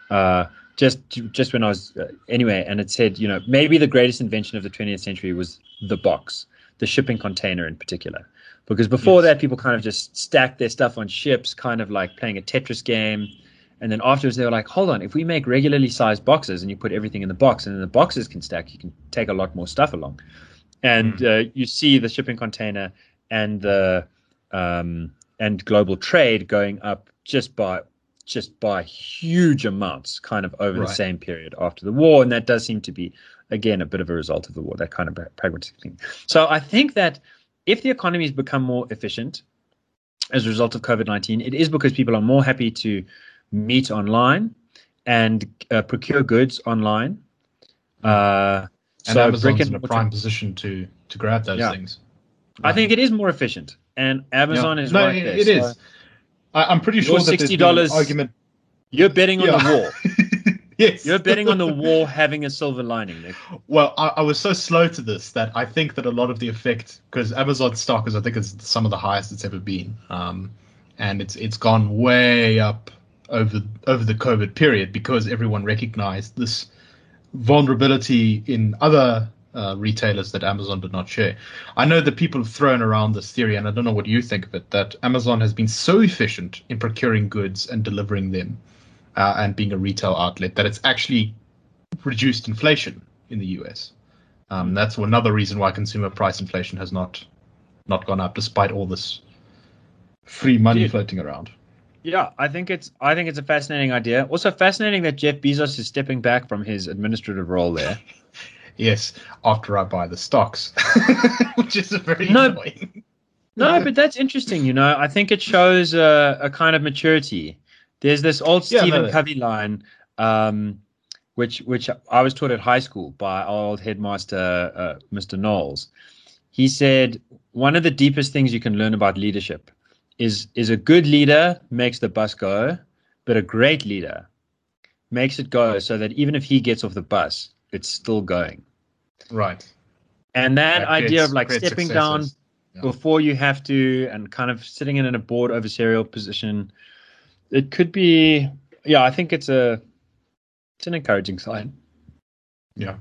uh, just just when I was uh, anyway, and it said, you know, maybe the greatest invention of the 20th century was the box, the shipping container in particular. Because before Yes. that, people kind of just stacked their stuff on ships, kind of like playing a Tetris game. And then afterwards, they were like, hold on, if we make regularly sized boxes and you put everything in the box and then the boxes can stack, you can take a lot more stuff along. And uh, you see the shipping container and the um, and global trade going up just by just by huge amounts, kind of over the same period after the war. And that does seem to be, again, a bit of a result of the war, that kind of pragmatic thing. So I think that if the economy has become more efficient as a result of COVID 19, it is because people are more happy to meet online and uh, procure goods online. Uh, And so Amazon's brick in a prime position to to grab those Yeah. things. I think it is more efficient, and Amazon Yeah. is no, right it- there. it So is. I, I'm pretty sure that $60 an argument. You're betting on Yeah. the war. (laughs) yes, You're betting on the war having a silver lining. Nick. Well, I, I was so slow to this that I think that a lot of the effect, because Amazon stock is, I think, is some of the highest it's ever been, um, and it's it's gone way up over over the COVID period because everyone recognized this vulnerability in other uh, retailers that Amazon did not share. I know that people have thrown around this theory, and I don't know what you think of it, that Amazon has been so efficient in procuring goods and delivering them uh, and being a retail outlet that it's actually reduced inflation in the US. Um, that's another reason why consumer price inflation has not not gone up, despite all this free money Dude. floating around. Yeah, I think it's I think it's a fascinating idea. Also fascinating that Jeff Bezos is stepping back from his administrative role there. (laughs) Yes, after I buy the stocks, (laughs) which is very No. annoying. No, (laughs) but that's interesting. You know, I think it shows a, a kind of maturity. There's this old Yeah, Stephen no. Covey line, um, which which I was taught at high school by our old headmaster, uh, Mr. Knowles. He said one of the deepest things you can learn about leadership is is a good leader makes the bus go, but a great leader makes it go so that even if he gets off the bus, it's still going. Right. And that That idea of like stepping down. Yeah. before you have to and kind of sitting in a board over serial position it could be yeah i think it's a it's an encouraging sign Yeah.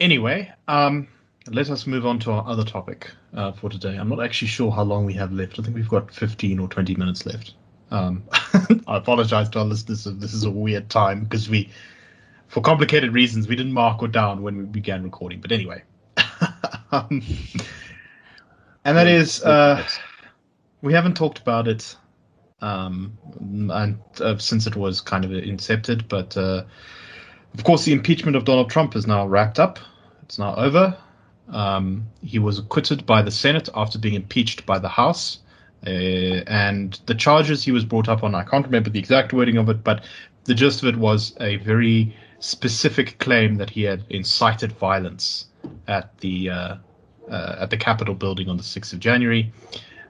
Anyway, um, let us move on to our other topic uh, for today. I'm not actually sure how long we have left. I think we've got 15 or 20 minutes left. Um, (laughs) I apologize to our listeners if this is a weird time because we, for complicated reasons, we didn't mark it down when we began recording. But anyway, (laughs) um, and that is uh, we haven't talked about it um, and uh, since it was kind of incepted, but uh, of course, the impeachment of Donald Trump is now wrapped up. It's now over. Um, he was acquitted by the Senate after being impeached by the House. Uh, and the charges he was brought up on, I can't remember the exact wording of it, but the gist of it was a very specific claim that he had incited violence at the uh, uh, at the Capitol building on the 6th of January.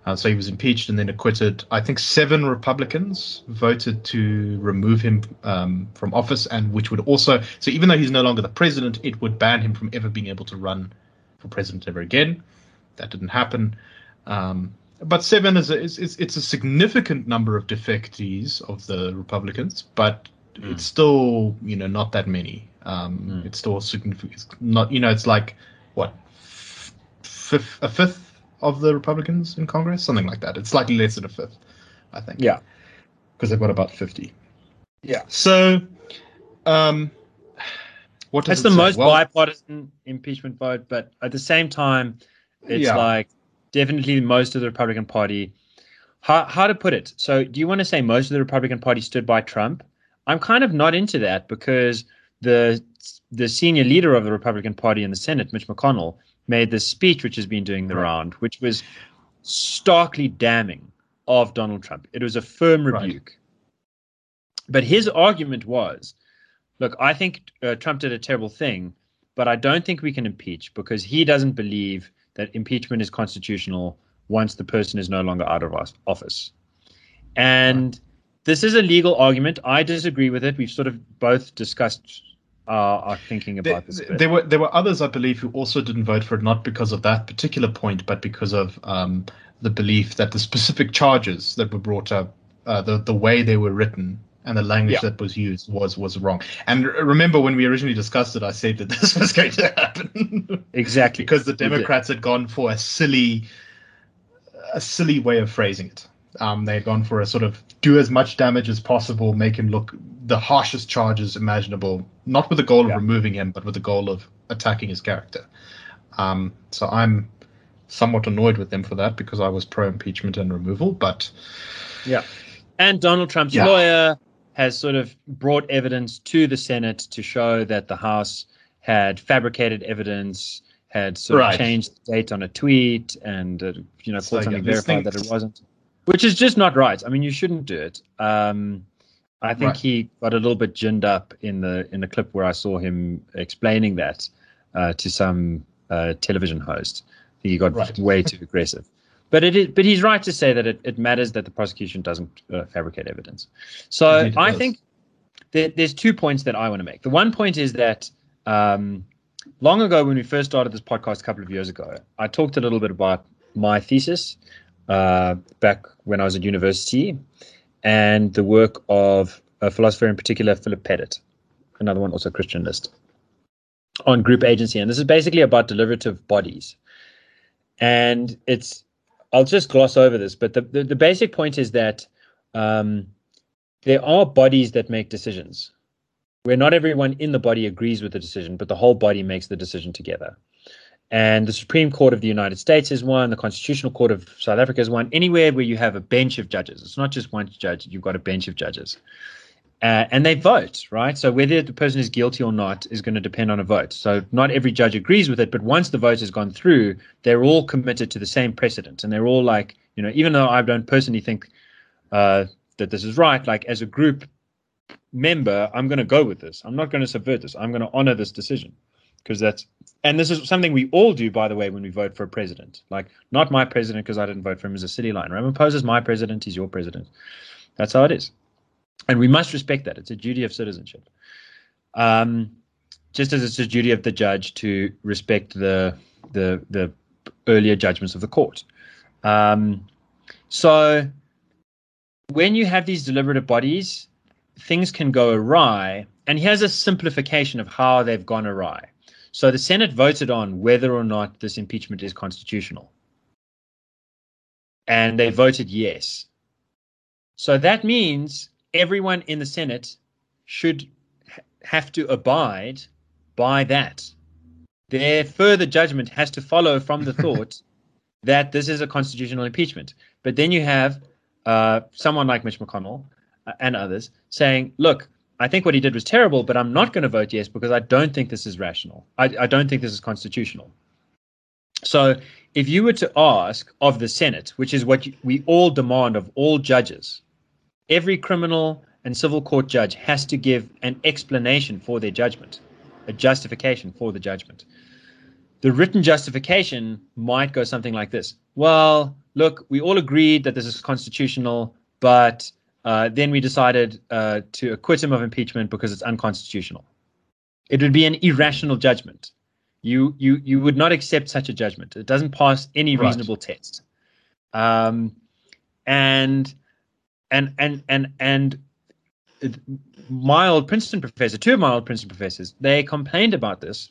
Uh, so he was impeached and then acquitted. I think seven Republicans voted to remove him um, from office, and which would also so even though he's no longer the president, it would ban him from ever being able to run for president ever again. That didn't happen. Um, but seven is, a, is, is it's a significant number of defectees of the Republicans, but Mm. it's still you know not that many. Um, Mm. It's still significant. It's not you know it's like what f- fifth a fifth of the Republicans in Congress, something like that. It's slightly less than a fifth, I think. Yeah. because they've got about fifty. Yeah. So, um, what does That's the say? most Well, bipartisan impeachment vote, but at the same time, it's Yeah. like definitely most of the Republican Party. How, how to put it? So, do you want to say most of the Republican Party stood by Trump? I'm kind of not into that because the the senior leader of the Republican Party in the Senate, Mitch McConnell, made this speech which has been doing the Right. round, which was starkly damning of Donald Trump. It was a firm Right. rebuke. But his argument was look, I think uh, Trump did a terrible thing, but I don't think we can impeach because he doesn't believe that impeachment is constitutional once the person is no longer out of office. And this is a legal argument. I disagree with it. We've sort of both discussed our, our thinking There, about this. bit. there were there were others, I believe, who also didn't vote for it, not because of that particular point, but because of um, the belief that the specific charges that were brought up, uh, the the way they were written, and the language Yeah. that was used was was wrong. And r- remember when we originally discussed it, I said that (laughs) this was going to happen (laughs) exactly. because the Democrats had gone for a silly, a silly way of phrasing it. Um, they had gone for a sort of do as much damage as possible, make him look the harshest charges imaginable, not with the goal Yeah. of removing him, but with the goal of attacking his character. Um, so I'm somewhat annoyed with them for that because I was pro impeachment and removal, but Yeah. And Donald Trump's Yeah. lawyer has sort of brought evidence to the Senate to show that the House had fabricated evidence, had sort Right. of changed the date on a tweet, and uh, you know called something verified thing- that it wasn't, which is just not right. I mean, you shouldn't do it. Um, I think Right. he got a little bit ginned up in the in the clip where I saw him explaining that uh, to some uh, television host. I think he got Right. way too aggressive. (laughs) But it is, but he's right to say that it, it matters that the prosecution doesn't uh, fabricate evidence. So I does. think there, there's two points that I want to make. The one point is that um, long ago, when we first started this podcast a couple of years ago, I talked a little bit about my thesis uh, back when I was at university and the work of a philosopher in particular, Philip Pettit, another one also Christian List. on group agency, and this is basically about deliberative bodies. And it's, I'll just gloss over this, but the, the, the basic point is that um, there are bodies that make decisions where not everyone in the body agrees with the decision, but the whole body makes the decision together. And the Supreme Court of the United States is one, the Constitutional Court of South Africa is one, anywhere where you have a bench of judges. It's not just one judge, you've got a bench of judges. Uh, and they vote, right? So whether the person is guilty or not is going to depend on a vote. So not every judge agrees with it, but once the vote has gone through, they're all committed to the same precedent, and they're all like, you know, even though I don't personally think uh, that this is right, like as a group member, I'm going to go with this. I'm not going to subvert this. I'm going to honor this decision because that's and this is something we all do, by the way, when we vote for a president. Like not my president because I didn't vote for him as a city line. Ramaphosa is my president. He's your president. That's how it is and we must respect that. It's a duty of citizenship. Um, just as it's a duty of the judge to respect the the the earlier judgments of the court. Um, so when you have these deliberative bodies, things can go awry. And here's a simplification of how they've gone awry. So the Senate voted on whether or not this impeachment is constitutional. And they voted yes. So that means everyone in the Senate should have to abide by that. Their further judgment has to follow from the thought (laughs) that this is a constitutional impeachment. But then you have uh, someone like Mitch McConnell uh, and others saying, look, I think what he did was terrible, but I'm not going to vote yes because I don't think this is rational. I, I don't think this is constitutional. So if you were to ask of the Senate, which is what you, we all demand of all judges, every criminal and civil court judge has to give an explanation for their judgment, a justification for the judgment. The written justification might go something like this Well, look, we all agreed that this is constitutional, but uh, then we decided uh, to acquit him of impeachment because it's unconstitutional. It would be an irrational judgment. You, you, you would not accept such a judgment. It doesn't pass any reasonable test. Um, and and and and and my old Princeton professor, two of my old Princeton professors, they complained about this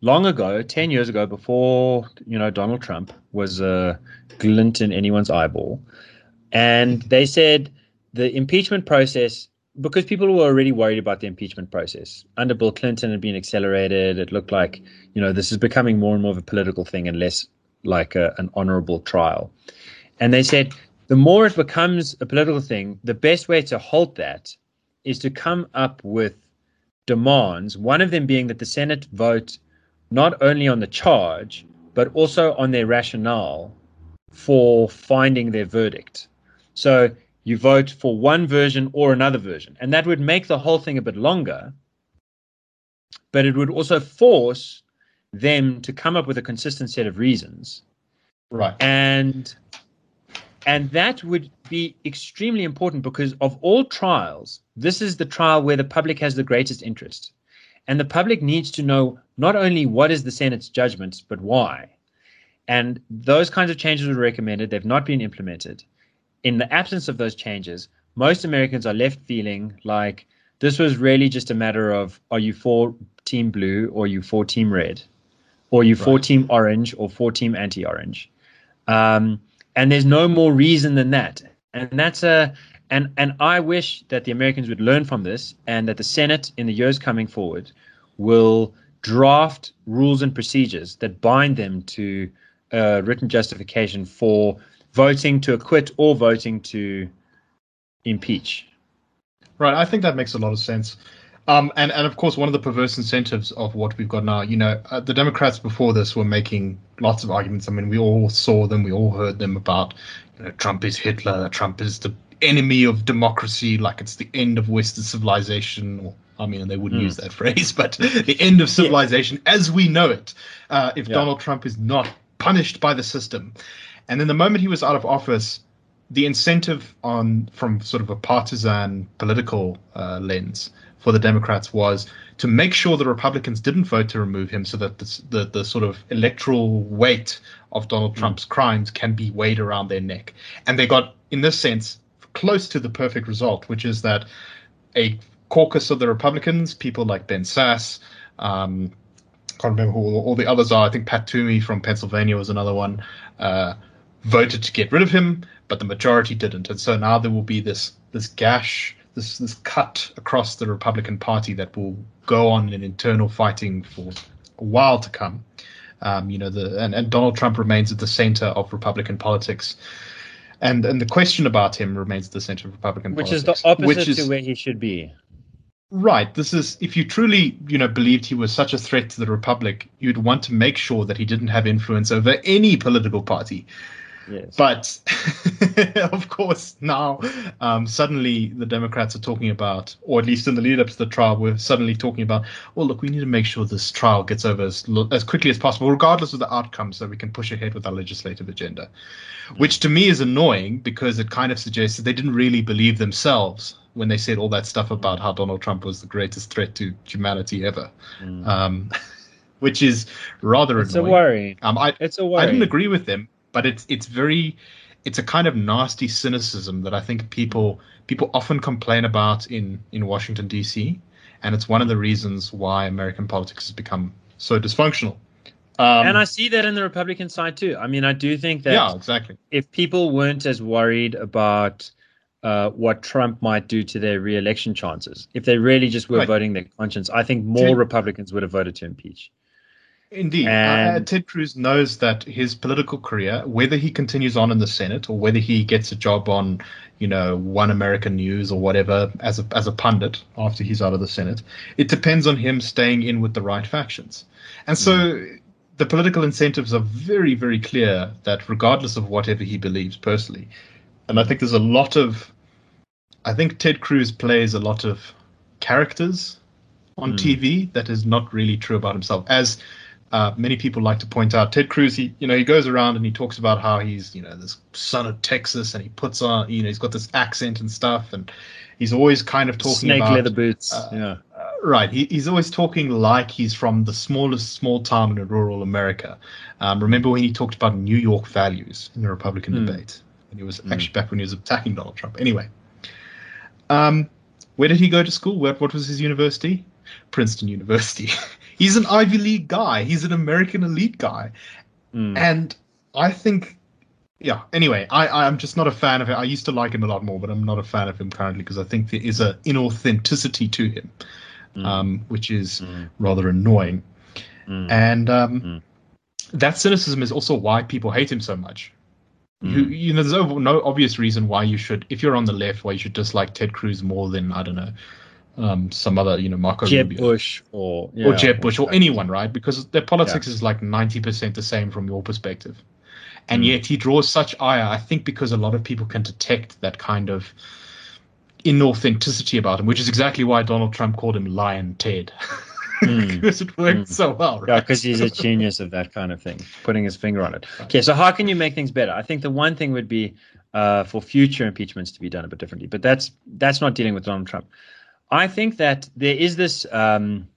long ago, ten years ago, before you know Donald Trump was a glint in anyone's eyeball, and they said the impeachment process because people were already worried about the impeachment process under Bill Clinton had been accelerated. It looked like you know this is becoming more and more of a political thing and less like a, an honorable trial. And they said the more it becomes a political thing, the best way to halt that is to come up with demands, one of them being that the Senate vote not only on the charge, but also on their rationale for finding their verdict. So you vote for one version or another version. And that would make the whole thing a bit longer, but it would also force them to come up with a consistent set of reasons. Right. And and that would be extremely important because of all trials, this is the trial where the public has the greatest interest. And the public needs to know not only what is the Senate's judgment, but why. And those kinds of changes were recommended. They've not been implemented. In the absence of those changes, most Americans are left feeling like this was really just a matter of are you for team blue or you for team red? Or you right. for team orange or for team anti orange? Um, and there's no more reason than that and that's a and and i wish that the americans would learn from this and that the senate in the years coming forward will draft rules and procedures that bind them to a written justification for voting to acquit or voting to impeach right i think that makes a lot of sense um, and, and of course, one of the perverse incentives of what we've got now, you know, uh, the Democrats before this were making lots of arguments. I mean, we all saw them, we all heard them about, you know, Trump is Hitler, Trump is the enemy of democracy, like it's the end of Western civilization. I mean, they wouldn't mm. use that (laughs) phrase, but the end of civilization yeah. as we know it, uh, if yeah. Donald Trump is not punished by the system. And then the moment he was out of office, the incentive on from sort of a partisan political uh, lens for the Democrats was to make sure the Republicans didn't vote to remove him so that the, the, the sort of electoral weight of Donald mm. Trump's crimes can be weighed around their neck. And they got, in this sense, close to the perfect result, which is that a caucus of the Republicans, people like Ben Sasse, Um, can't remember who all the others are. I think Pat Toomey from Pennsylvania was another one. Uh, voted to get rid of him, but the majority didn't, and so now there will be this this gash, this this cut across the Republican Party that will go on in internal fighting for a while to come. Um, you know, the and, and Donald Trump remains at the center of Republican politics. And and the question about him remains at the center of Republican politics. which politics. is the opposite which is, to where he should be. Right. This is if you truly, you know, believed he was such a threat to the republic, you'd want to make sure that he didn't have influence over any political party. Yes. But (laughs) of course, now um, suddenly the Democrats are talking about, or at least in the lead up to the trial, we're suddenly talking about, well, look, we need to make sure this trial gets over as, as quickly as possible, regardless of the outcome, so we can push ahead with our legislative agenda. Which to me is annoying because it kind of suggests that they didn't really believe themselves when they said all that stuff about how Donald Trump was the greatest threat to humanity ever. Mm. Um, (laughs) which is rather it's annoying. a worry. Um, I, It's a worry. I didn't agree with them, but it's it's very it's a kind of nasty cynicism that I think people people often complain about in in Washington D.C. and it's one of the reasons why American politics has become so dysfunctional. Um, and I see that in the Republican side too. I mean, I do think that yeah, exactly. if people weren't as worried about uh, what Trump might do to their re-election chances, if they really just were Right. voting their conscience, I think more Ted- Republicans would have voted to impeach. Indeed, uh, Ted Cruz knows that his political career, whether he continues on in the Senate or whether he gets a job on, you know, One American News or whatever as a as a pundit after he's out of the Senate, it depends on him staying in with the right factions. And so, the political incentives are very, very clear that regardless of whatever he believes personally, and I think there's a lot of, I think Ted Cruz plays a lot of characters on Hmm. TV that is not really true about himself. As uh, many people like to point out, Ted Cruz, he you know he goes around and he talks about how he's you know this son of Texas and he puts on you know he's got this accent and stuff and he's always kind of talking Snake about leather boots. uh, yeah. uh, right. He, he's always talking like he's from the smallest small town in rural America. Um, remember when he talked about New York values in the Republican Hmm. debate? And he was actually back when he was attacking Donald Trump. Anyway, um, where did he go to school? What, what was his university? Princeton University. (laughs) he's an Ivy League guy. He's an American elite guy. Mm. And I think, yeah. Anyway, I I'm just not a fan of it. I used to like him a lot more, but I'm not a fan of him currently because I think there is an inauthenticity to him, Mm. um, which is Mm. rather annoying. Mm. And um, Mm. that cynicism is also why people hate him so much. You, Mm. you know, there's no, no obvious reason why you should, if you're on the left, why you should dislike Ted Cruz more than I don't know, um, some other, you know, Marco Jeb Rubio Bush or yeah, or Jeb Bush or anyone, right? Because their politics Yeah. is like 90% the same from your perspective. And Mm. yet he draws such ire, I think, because a lot of people can detect that kind of inauthenticity about him, which is exactly why Donald Trump called him Lyin' Ted. (laughs) Mm. because it worked Mm. so well, right? Yeah, because he's a genius of that kind of thing, putting his finger on it. Okay, so how can you make things better? I think the one thing would be uh, for future impeachments to be done a bit differently, but that's that's not dealing with Donald Trump. I think that there is this um,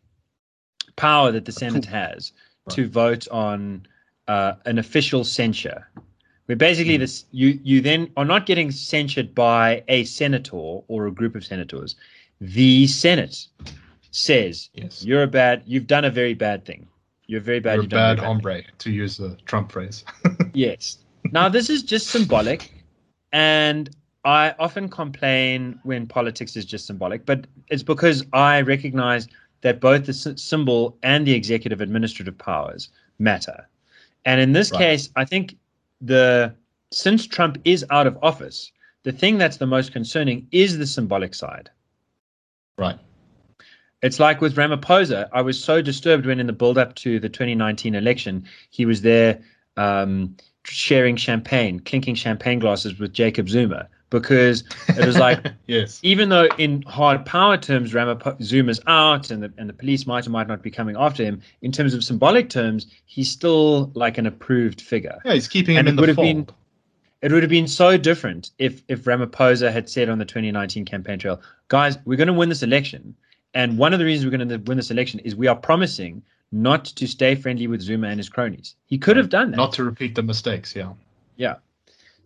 power that the Senate has to vote on uh, an official censure, where basically this you you then are not getting censured by a senator or a group of senators. The Senate says Yes. you're a bad, you've done a very bad thing. You're very bad. You're a bad very hombre, to use the Trump phrase. (laughs) Yes. Now this is just symbolic, and I often complain when politics is just symbolic, but it's because I recognize that both the symbol and the executive administrative powers matter. And in this Right. case, I think the since Trump is out of office, the thing that's the most concerning is the symbolic side. right. It's like with Ramaphosa. I was so disturbed when, in the build up to the 2019 election, he was there um, sharing champagne, clinking champagne glasses with Jacob Zuma, because it was like, (laughs) yes. even though in hard power terms, Ramaphosa Zuma's out and the, and the police might or might not be coming after him, in terms of symbolic terms, he's still like an approved figure. Yeah, he's keeping him And in the would have fold. been- It would have been so different if if Ramaphosa had said on the 2019 campaign trail, guys, we're going to win this election. And one of the reasons we're going to win this election is we are promising not to stay friendly with Zuma and his cronies. He could have done that. Not to repeat the mistakes, yeah. yeah.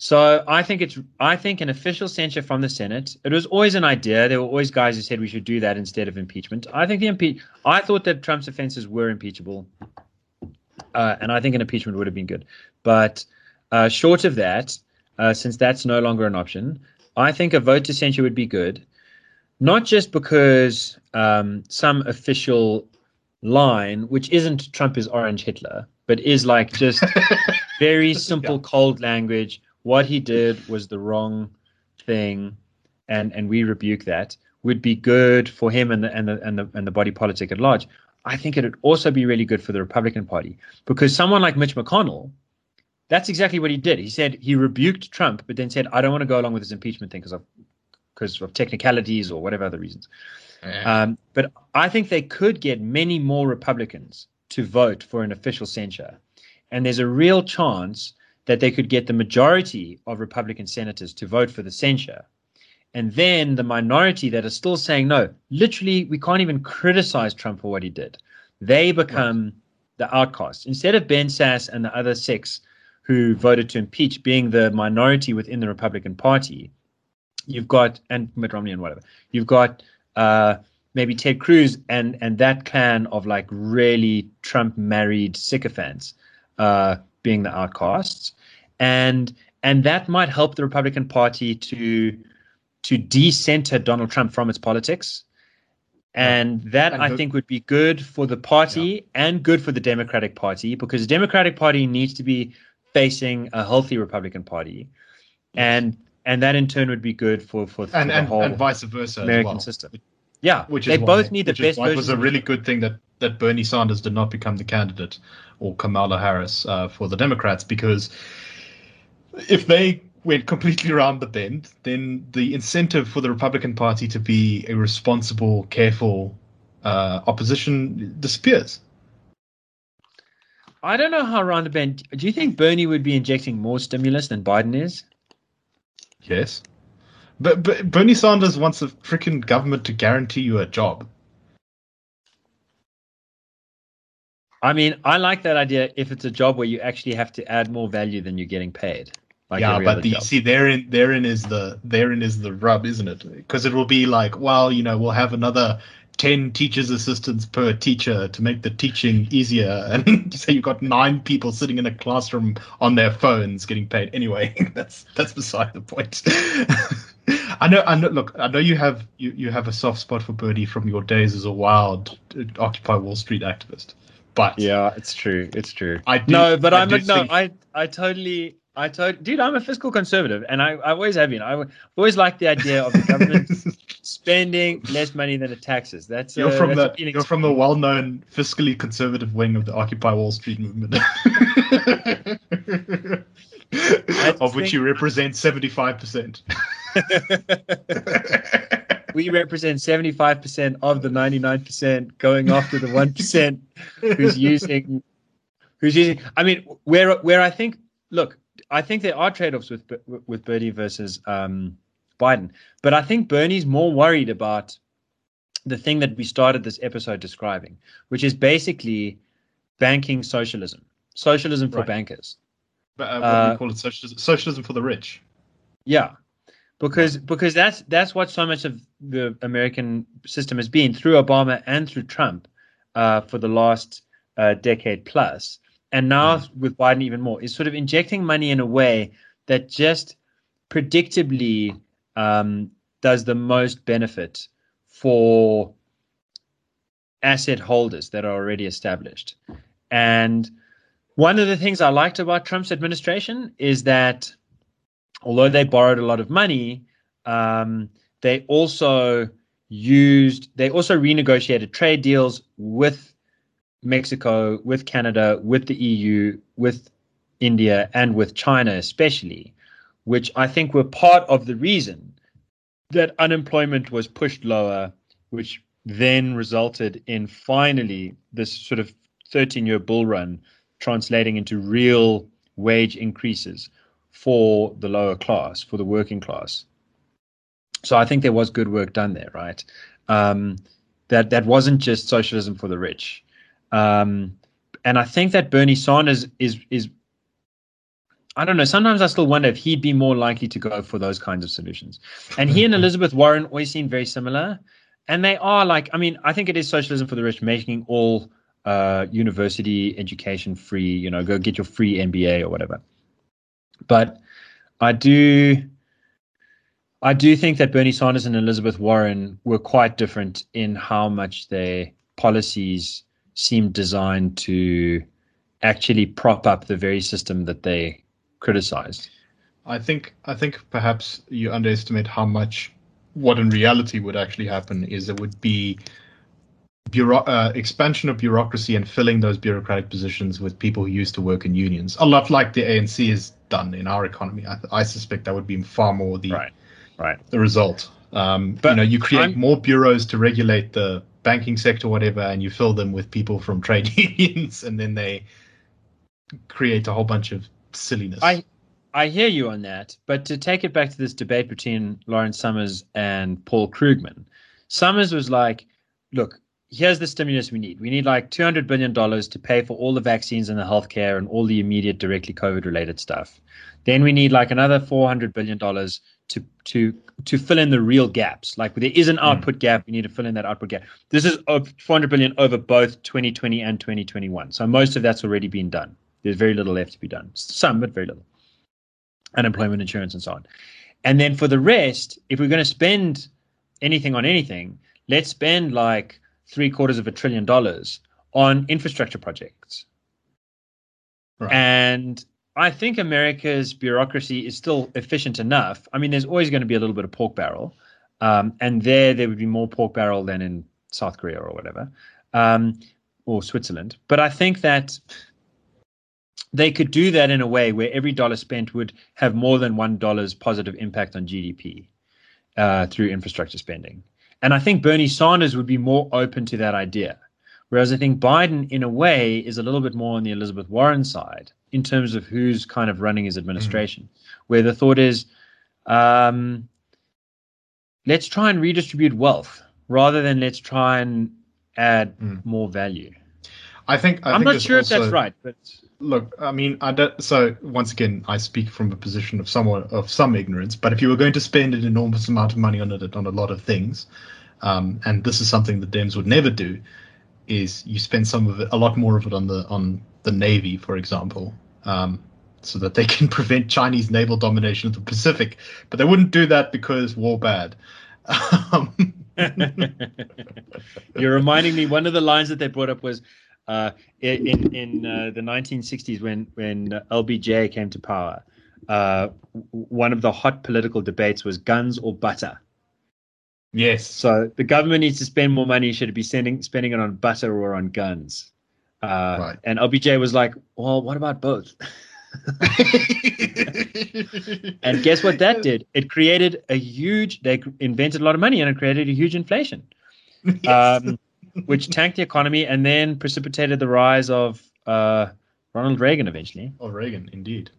So I think it's I think an official censure from the Senate. It was always an idea. There were always guys who said we should do that instead of impeachment. I think the impeach. I thought that Trump's offenses were impeachable, uh, and I think an impeachment would have been good. But uh, short of that, uh, since that's no longer an option, I think a vote to censure would be good. Not just because um, some official line, which isn't Trump is orange Hitler, but is like just (laughs) very simple, yeah. cold language what he did was the wrong thing, and and we rebuke that, would be good for him and the and the and the and the body politic at large. I think it would also be really good for the Republican Party because someone like Mitch McConnell, that's exactly what he did. He said he rebuked Trump, but then said, "I don't want to go along with this impeachment thing because of because of technicalities or whatever other reasons." Yeah. Um, but I think they could get many more Republicans to vote for an official censure, and there's a real chance that they could get the majority of Republican senators to vote for the censure. And then the minority that are still saying, no, literally, we can't even criticize Trump for what he did. They become right. the outcasts. Instead of Ben Sasse and the other six who voted to impeach being the minority within the Republican Party, you've got, and Mitt Romney and whatever, you've got uh, maybe Ted Cruz and, and that clan of like really Trump married sycophants. Uh, being the outcasts, and and that might help the Republican Party to to decenter Donald Trump from its politics. And that and I think would be good for the party yeah. and good for the Democratic Party because the Democratic Party needs to be facing a healthy Republican Party, and and that in turn would be good for for, for and, the and, whole and vice versa American well. system. Yeah, which they is both why, need the best. It was a really good thing that that Bernie Sanders did not become the candidate or Kamala Harris uh, for the Democrats because if they went completely (laughs) around the bend, then the incentive for the Republican Party to be a responsible, careful uh, opposition disappears. I don't know how around the bend. Do you think Bernie would be injecting more stimulus than Biden is? Yes. But, but Bernie Sanders wants a freaking government to guarantee you a job. I mean, I like that idea if it's a job where you actually have to add more value than you're getting paid. Like yeah, but the, see, therein therein is the therein is the rub, isn't it? Because it will be like, well, you know, we'll have another ten teachers assistants per teacher to make the teaching easier, (laughs) and say you've got nine people sitting in a classroom on their phones getting paid. Anyway, (laughs) that's that's beside the point. (laughs) I know. I know. Look, I know you have you, you have a soft spot for Bernie from your days as a wild uh, Occupy Wall Street activist. But yeah, it's true. It's true. I do, no, but I am no. Think... I I totally. I told, dude, I'm a fiscal conservative, and I, I always have been. I always like the idea of the government (laughs) spending less money than it taxes. That's you're uh, from that's the you're from the well-known fiscally conservative wing of the Occupy Wall Street movement, (laughs) of which you represent seventy-five percent. (laughs) we represent 75% of the 99% going after the 1% who's using who's using I mean where where I think look I think there are trade-offs with with Bernie versus um, Biden but I think Bernie's more worried about the thing that we started this episode describing which is basically banking socialism socialism for right. bankers. But, uh, what uh, do we call it? Socialism socialism for the rich. Yeah because because that's that's what so much of the American system has been through Obama and through Trump uh, for the last uh, decade plus, and now mm. with Biden even more is sort of injecting money in a way that just predictably um, does the most benefit for asset holders that are already established. And one of the things I liked about Trump's administration is that although they borrowed a lot of money, um, they also used they also renegotiated trade deals with Mexico, with Canada, with the EU, with India, and with China especially, which I think were part of the reason that unemployment was pushed lower, which then resulted in finally this sort of 13 year bull run translating into real wage increases for the lower class, for the working class. So I think there was good work done there, right? Um, that that wasn't just socialism for the rich, um, and I think that Bernie Sanders is is I don't know. Sometimes I still wonder if he'd be more likely to go for those kinds of solutions. And he and (laughs) Elizabeth Warren always seem very similar. And they are like, I mean, I think it is socialism for the rich, making all uh, university education free. You know, go get your free MBA or whatever. But I do, I do think that Bernie Sanders and Elizabeth Warren were quite different in how much their policies seemed designed to actually prop up the very system that they criticized. I think I think perhaps you underestimate how much what in reality would actually happen is there would be bureau- uh, expansion of bureaucracy and filling those bureaucratic positions with people who used to work in unions, a lot like the ANC has done in our economy. I, I suspect that would be far more the right, right. the result. Um, But you know, you create I'm- more bureaus to regulate the banking sector, whatever, and you fill them with people from (laughs) trade unions, and then they create a whole bunch of silliness. I I hear you on that, but to take it back to this debate between Lawrence Summers and Paul Krugman, Summers was like, "Look, here's the stimulus we need. We need like 200 billion dollars to pay for all the vaccines and the healthcare and all the immediate directly COVID related stuff. Then we need like another 400 billion dollars to to to fill in the real gaps. Like there is an mm. output gap, we need to fill in that output gap. This is of 400 billion over both 2020 and 2021. So most of that's already been done. There's very little left to be done. Some, but very little. Unemployment insurance and so on. And then for the rest, if we're going to spend anything on anything, let's spend like three quarters of a trillion dollars on infrastructure projects. Right. And I think America's bureaucracy is still efficient enough. I mean, there's always going to be a little bit of pork barrel, um, and there there would be more pork barrel than in South Korea or whatever, um, or Switzerland. But I think that they could do that in a way where every dollar spent would have more than one dollar's positive impact on GDP uh, through infrastructure spending. And I think Bernie Sanders would be more open to that idea. Whereas I think Biden, in a way, is a little bit more on the Elizabeth Warren side in terms of who's kind of running his administration, where the thought is, um, let's try and redistribute wealth rather than let's try and add Mm. more value. I think I I'm think not sure if that's right, but Look, I mean, I don't, so once again, I speak from a position of somewhat of some ignorance. But if you were going to spend an enormous amount of money on it on a lot of things, um, and this is something the Dems would never do, is you spend some of it, a lot more of it on the on the navy, for example, um, so that they (laughs) can prevent Chinese naval domination of the Pacific. But they wouldn't do that because war bad. (laughs) Um, (laughs) You're reminding me. One of the lines that they brought up was uh, in in, in uh, the 1960s when when LBJ came to power. Uh, one of the hot political debates was guns or butter. yes. So the government needs to spend more money. Should it be sending spending it on butter or on guns? Uh, Right. And LBJ was like, "Well, what about both?" (laughs) And guess what that did? It created a huge. They invented a lot of money, and it created a huge inflation. (laughs) Yes. um, which tanked the economy and then precipitated the rise of uh, Ronald Reagan eventually. Or Reagan, indeed,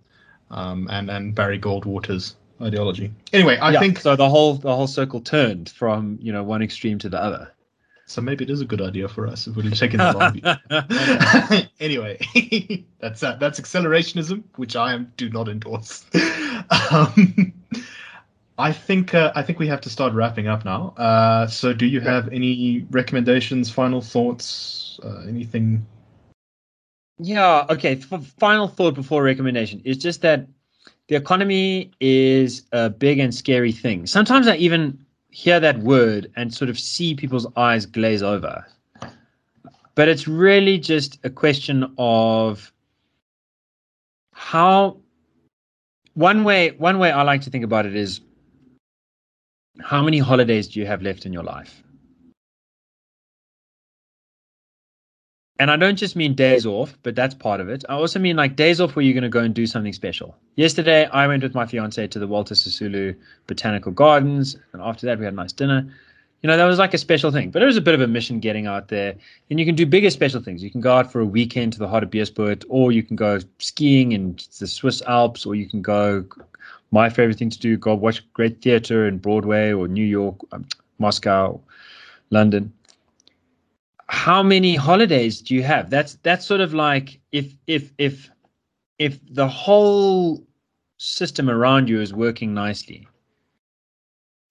um, and and Barry Goldwater's ideology. Anyway, I Yeah, think so. The whole the whole circle turned from you know one extreme to the other. so. Maybe it is a good idea for us if we're taking the long view. (laughs) (laughs) anyway, (laughs) that's uh, that's accelerationism, which I am do not endorse. um, I think uh, I think we have to start wrapping up now. Uh, so, do you have any recommendations, final thoughts, uh, anything? Yeah. Okay. f- final thought before recommendation is just that the economy is a big and scary thing. Sometimes I even hear that word and sort of see people's eyes glaze over. But it's really just a question of how one way one way I like to think about it is how many holidays do you have left in your life? And I don't just mean days off, but that's part of it. I also mean like days off where you're going to go and do something special. Yesterday, I went with my fiance to the Walter Sisulu Botanical Gardens, and after that, we had a nice dinner. You know, that was like a special thing, but it was a bit of a mission getting out there. And you can do bigger special things. You can go out for a weekend to the Hartbeespoort, or you can go skiing in the Swiss Alps, or you can go. My favorite thing to do: go watch great theater in Broadway or New York, um, Moscow, London. How many holidays do you have? That's that's sort of like if if if if the whole system around you is working nicely,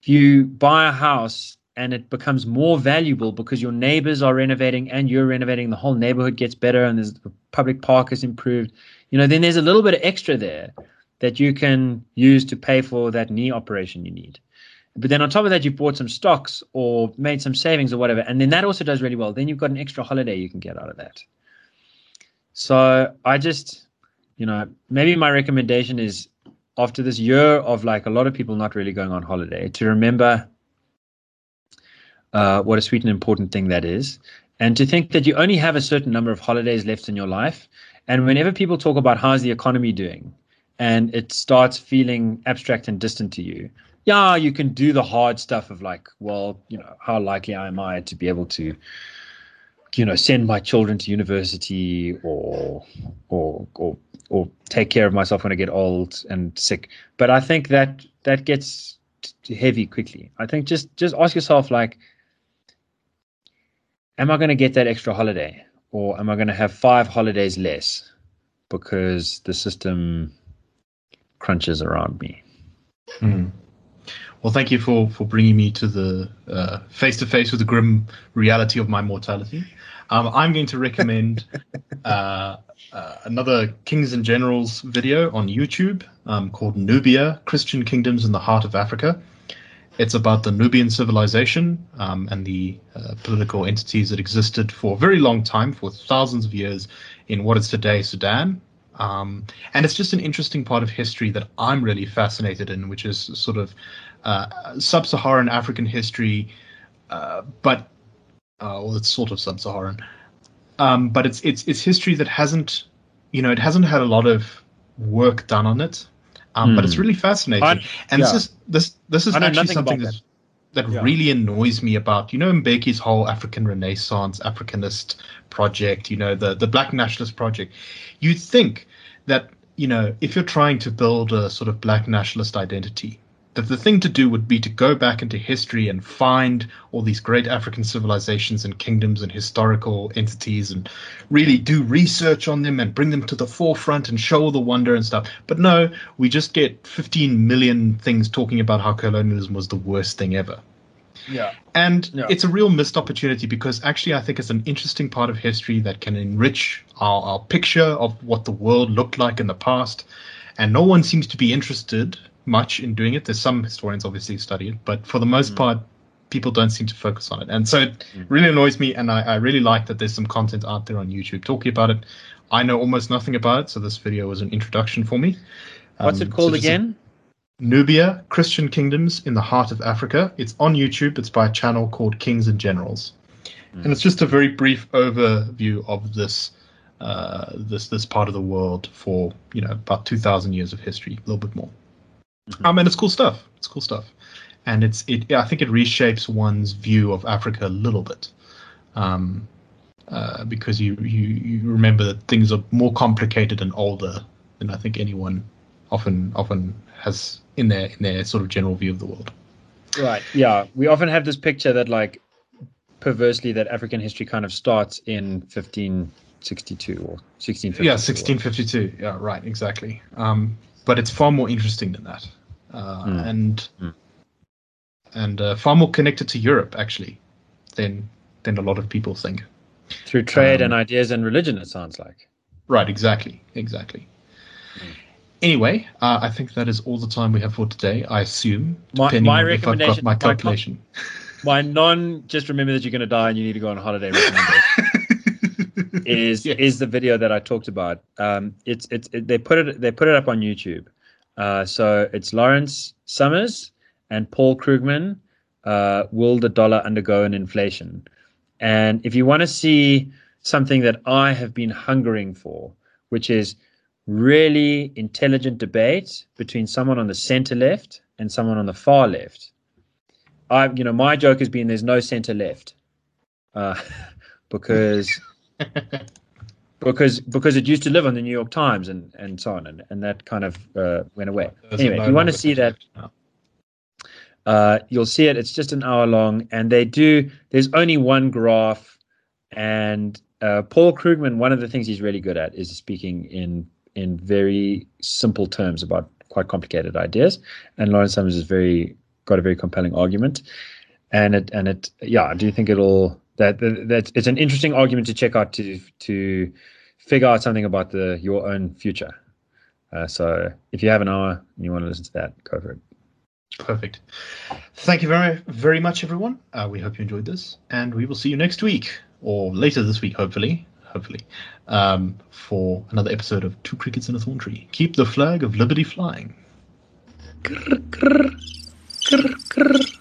if you buy a house and it becomes more valuable because your neighbors are renovating and you're renovating, the whole neighborhood gets better and there's the public park is improved, you know, then there's a little bit of extra there that you can use to pay for that knee operation you need. But then on top of that, you've bought some stocks or made some savings or whatever, and then that also does really well. Then you've got an extra holiday you can get out of that. So I just, you know, maybe my recommendation is after this year of like a lot of people not really going on holiday to remember uh, what a sweet and important thing that is, and to think that you only have a certain number of holidays left in your life. And whenever people talk about how's the economy doing, and it starts feeling abstract and distant to you, yeah, you can do the hard stuff of like, well, you know, how likely am I to be able to, you know, send my children to university or or or or take care of myself when I get old and sick. But I think that that gets heavy quickly. I think just just ask yourself like, am I going to get that extra holiday, or am I going to have five holidays less because the system crunches around me? Mm. Well, thank you for for bringing me to the face to face with the grim reality of my mortality. Um, I'm going to recommend (laughs) uh, uh, another Kings and Generals video on YouTube um, called Nubia: Christian Kingdoms in the Heart of Africa. It's about the Nubian civilization um, and the uh, political entities that existed for a very long time, for thousands of years, in what is today Sudan. Um, and it's just an interesting part of history that I'm really fascinated in, which is sort of uh, sub-Saharan African history, uh, but uh, well, it's sort of sub-Saharan, um, but it's it's it's history that hasn't, you know, it hasn't had a lot of work done on it, um, but it's Hmm. really fascinating. I- and yeah. this is this this is I actually something that, that Yeah. really annoys me about you know Mbeki's whole African Renaissance Africanist project, you know the the Black Nationalist project. You'd think that you know if you're trying to build a sort of Black nationalist identity, that the thing to do would be to go back into history and find all these great African civilizations and kingdoms and historical entities and really do research on them and bring them to the forefront and show all the wonder and stuff. But no, we just get 15 million things talking about how colonialism was the worst thing ever. Yeah. And Yeah. it's a real missed opportunity because actually, I think it's an interesting part of history that can enrich our, our picture of what the world looked like in the past. And no one seems to be interested much in doing it. There's some historians obviously study it, but for the most part, people don't seem to focus on it. And so it really annoys me. And I, I really like that there's some content out there on YouTube talking about it. I know almost nothing about it, so this video was an introduction for me. What's Um, it called so again? Nubia, Christian Kingdoms in the Heart of Africa. It's on YouTube. It's by a channel called Kings and Generals, and it's just a very brief overview of this uh, this this part of the world for you know about two thousand years of history, a little bit more. Um, and it's cool stuff. It's cool stuff, and it's it. I think it reshapes one's view of Africa a little bit. Um, uh, because you, you you remember that things are more complicated and older than I think anyone often often has in their in their sort of general view of the world. Right. Yeah. We often have this picture that, like, perversely, that African history kind of starts in 1562 or 1652. Yeah, 1652. Yeah, right, exactly. Um, but it's far more interesting than that, uh, Mm. and Mm. and uh, far more connected to Europe actually than than a lot of people think. Through trade and Um, ideas and religion, it sounds like. Right, exactly, exactly. Anyway, uh, I think that is all the time we have for today. I assume, My- depending my on if I've got recommendation- my my co- calculation. (laughs) My non just remember that you're going to die and you need to go on holiday (laughs) is Yes. is the video that I talked about. Um, it's it's it, they put it they put it up on YouTube. Uh, so it's Lawrence Summers and Paul Krugman. Uh, will the dollar undergo an inflation? And if you want to see something that I have been hungering for, which is really intelligent debate between someone on the center left and someone on the far left. I, you know, my joke has been there's no center left, uh, (laughs) because (laughs) because because it used to live on the New York Times and and so on, and, and that kind of uh, went away. Anyway, if you want to see that, uh, you'll see it. It's just an hour long, and they do. There's only one graph, and uh, Paul Krugman. One of the things he's really good at is speaking in in very simple terms about quite complicated ideas. And Lawrence Summers is very got a very compelling argument, and it and it yeah, I do think it'll that that it's an interesting argument to check out to to figure out something about the your own future. Uh, so if you have an hour and you want to listen to that, go for it. Perfect. Thank you very, very much, everyone. Uh, we hope you enjoyed this, and we will see you next week or later this week, hopefully. Hopefully, um, for another episode of Two Crickets in a Thorn Tree. Keep the flag of liberty flying. Grr, grr, grr.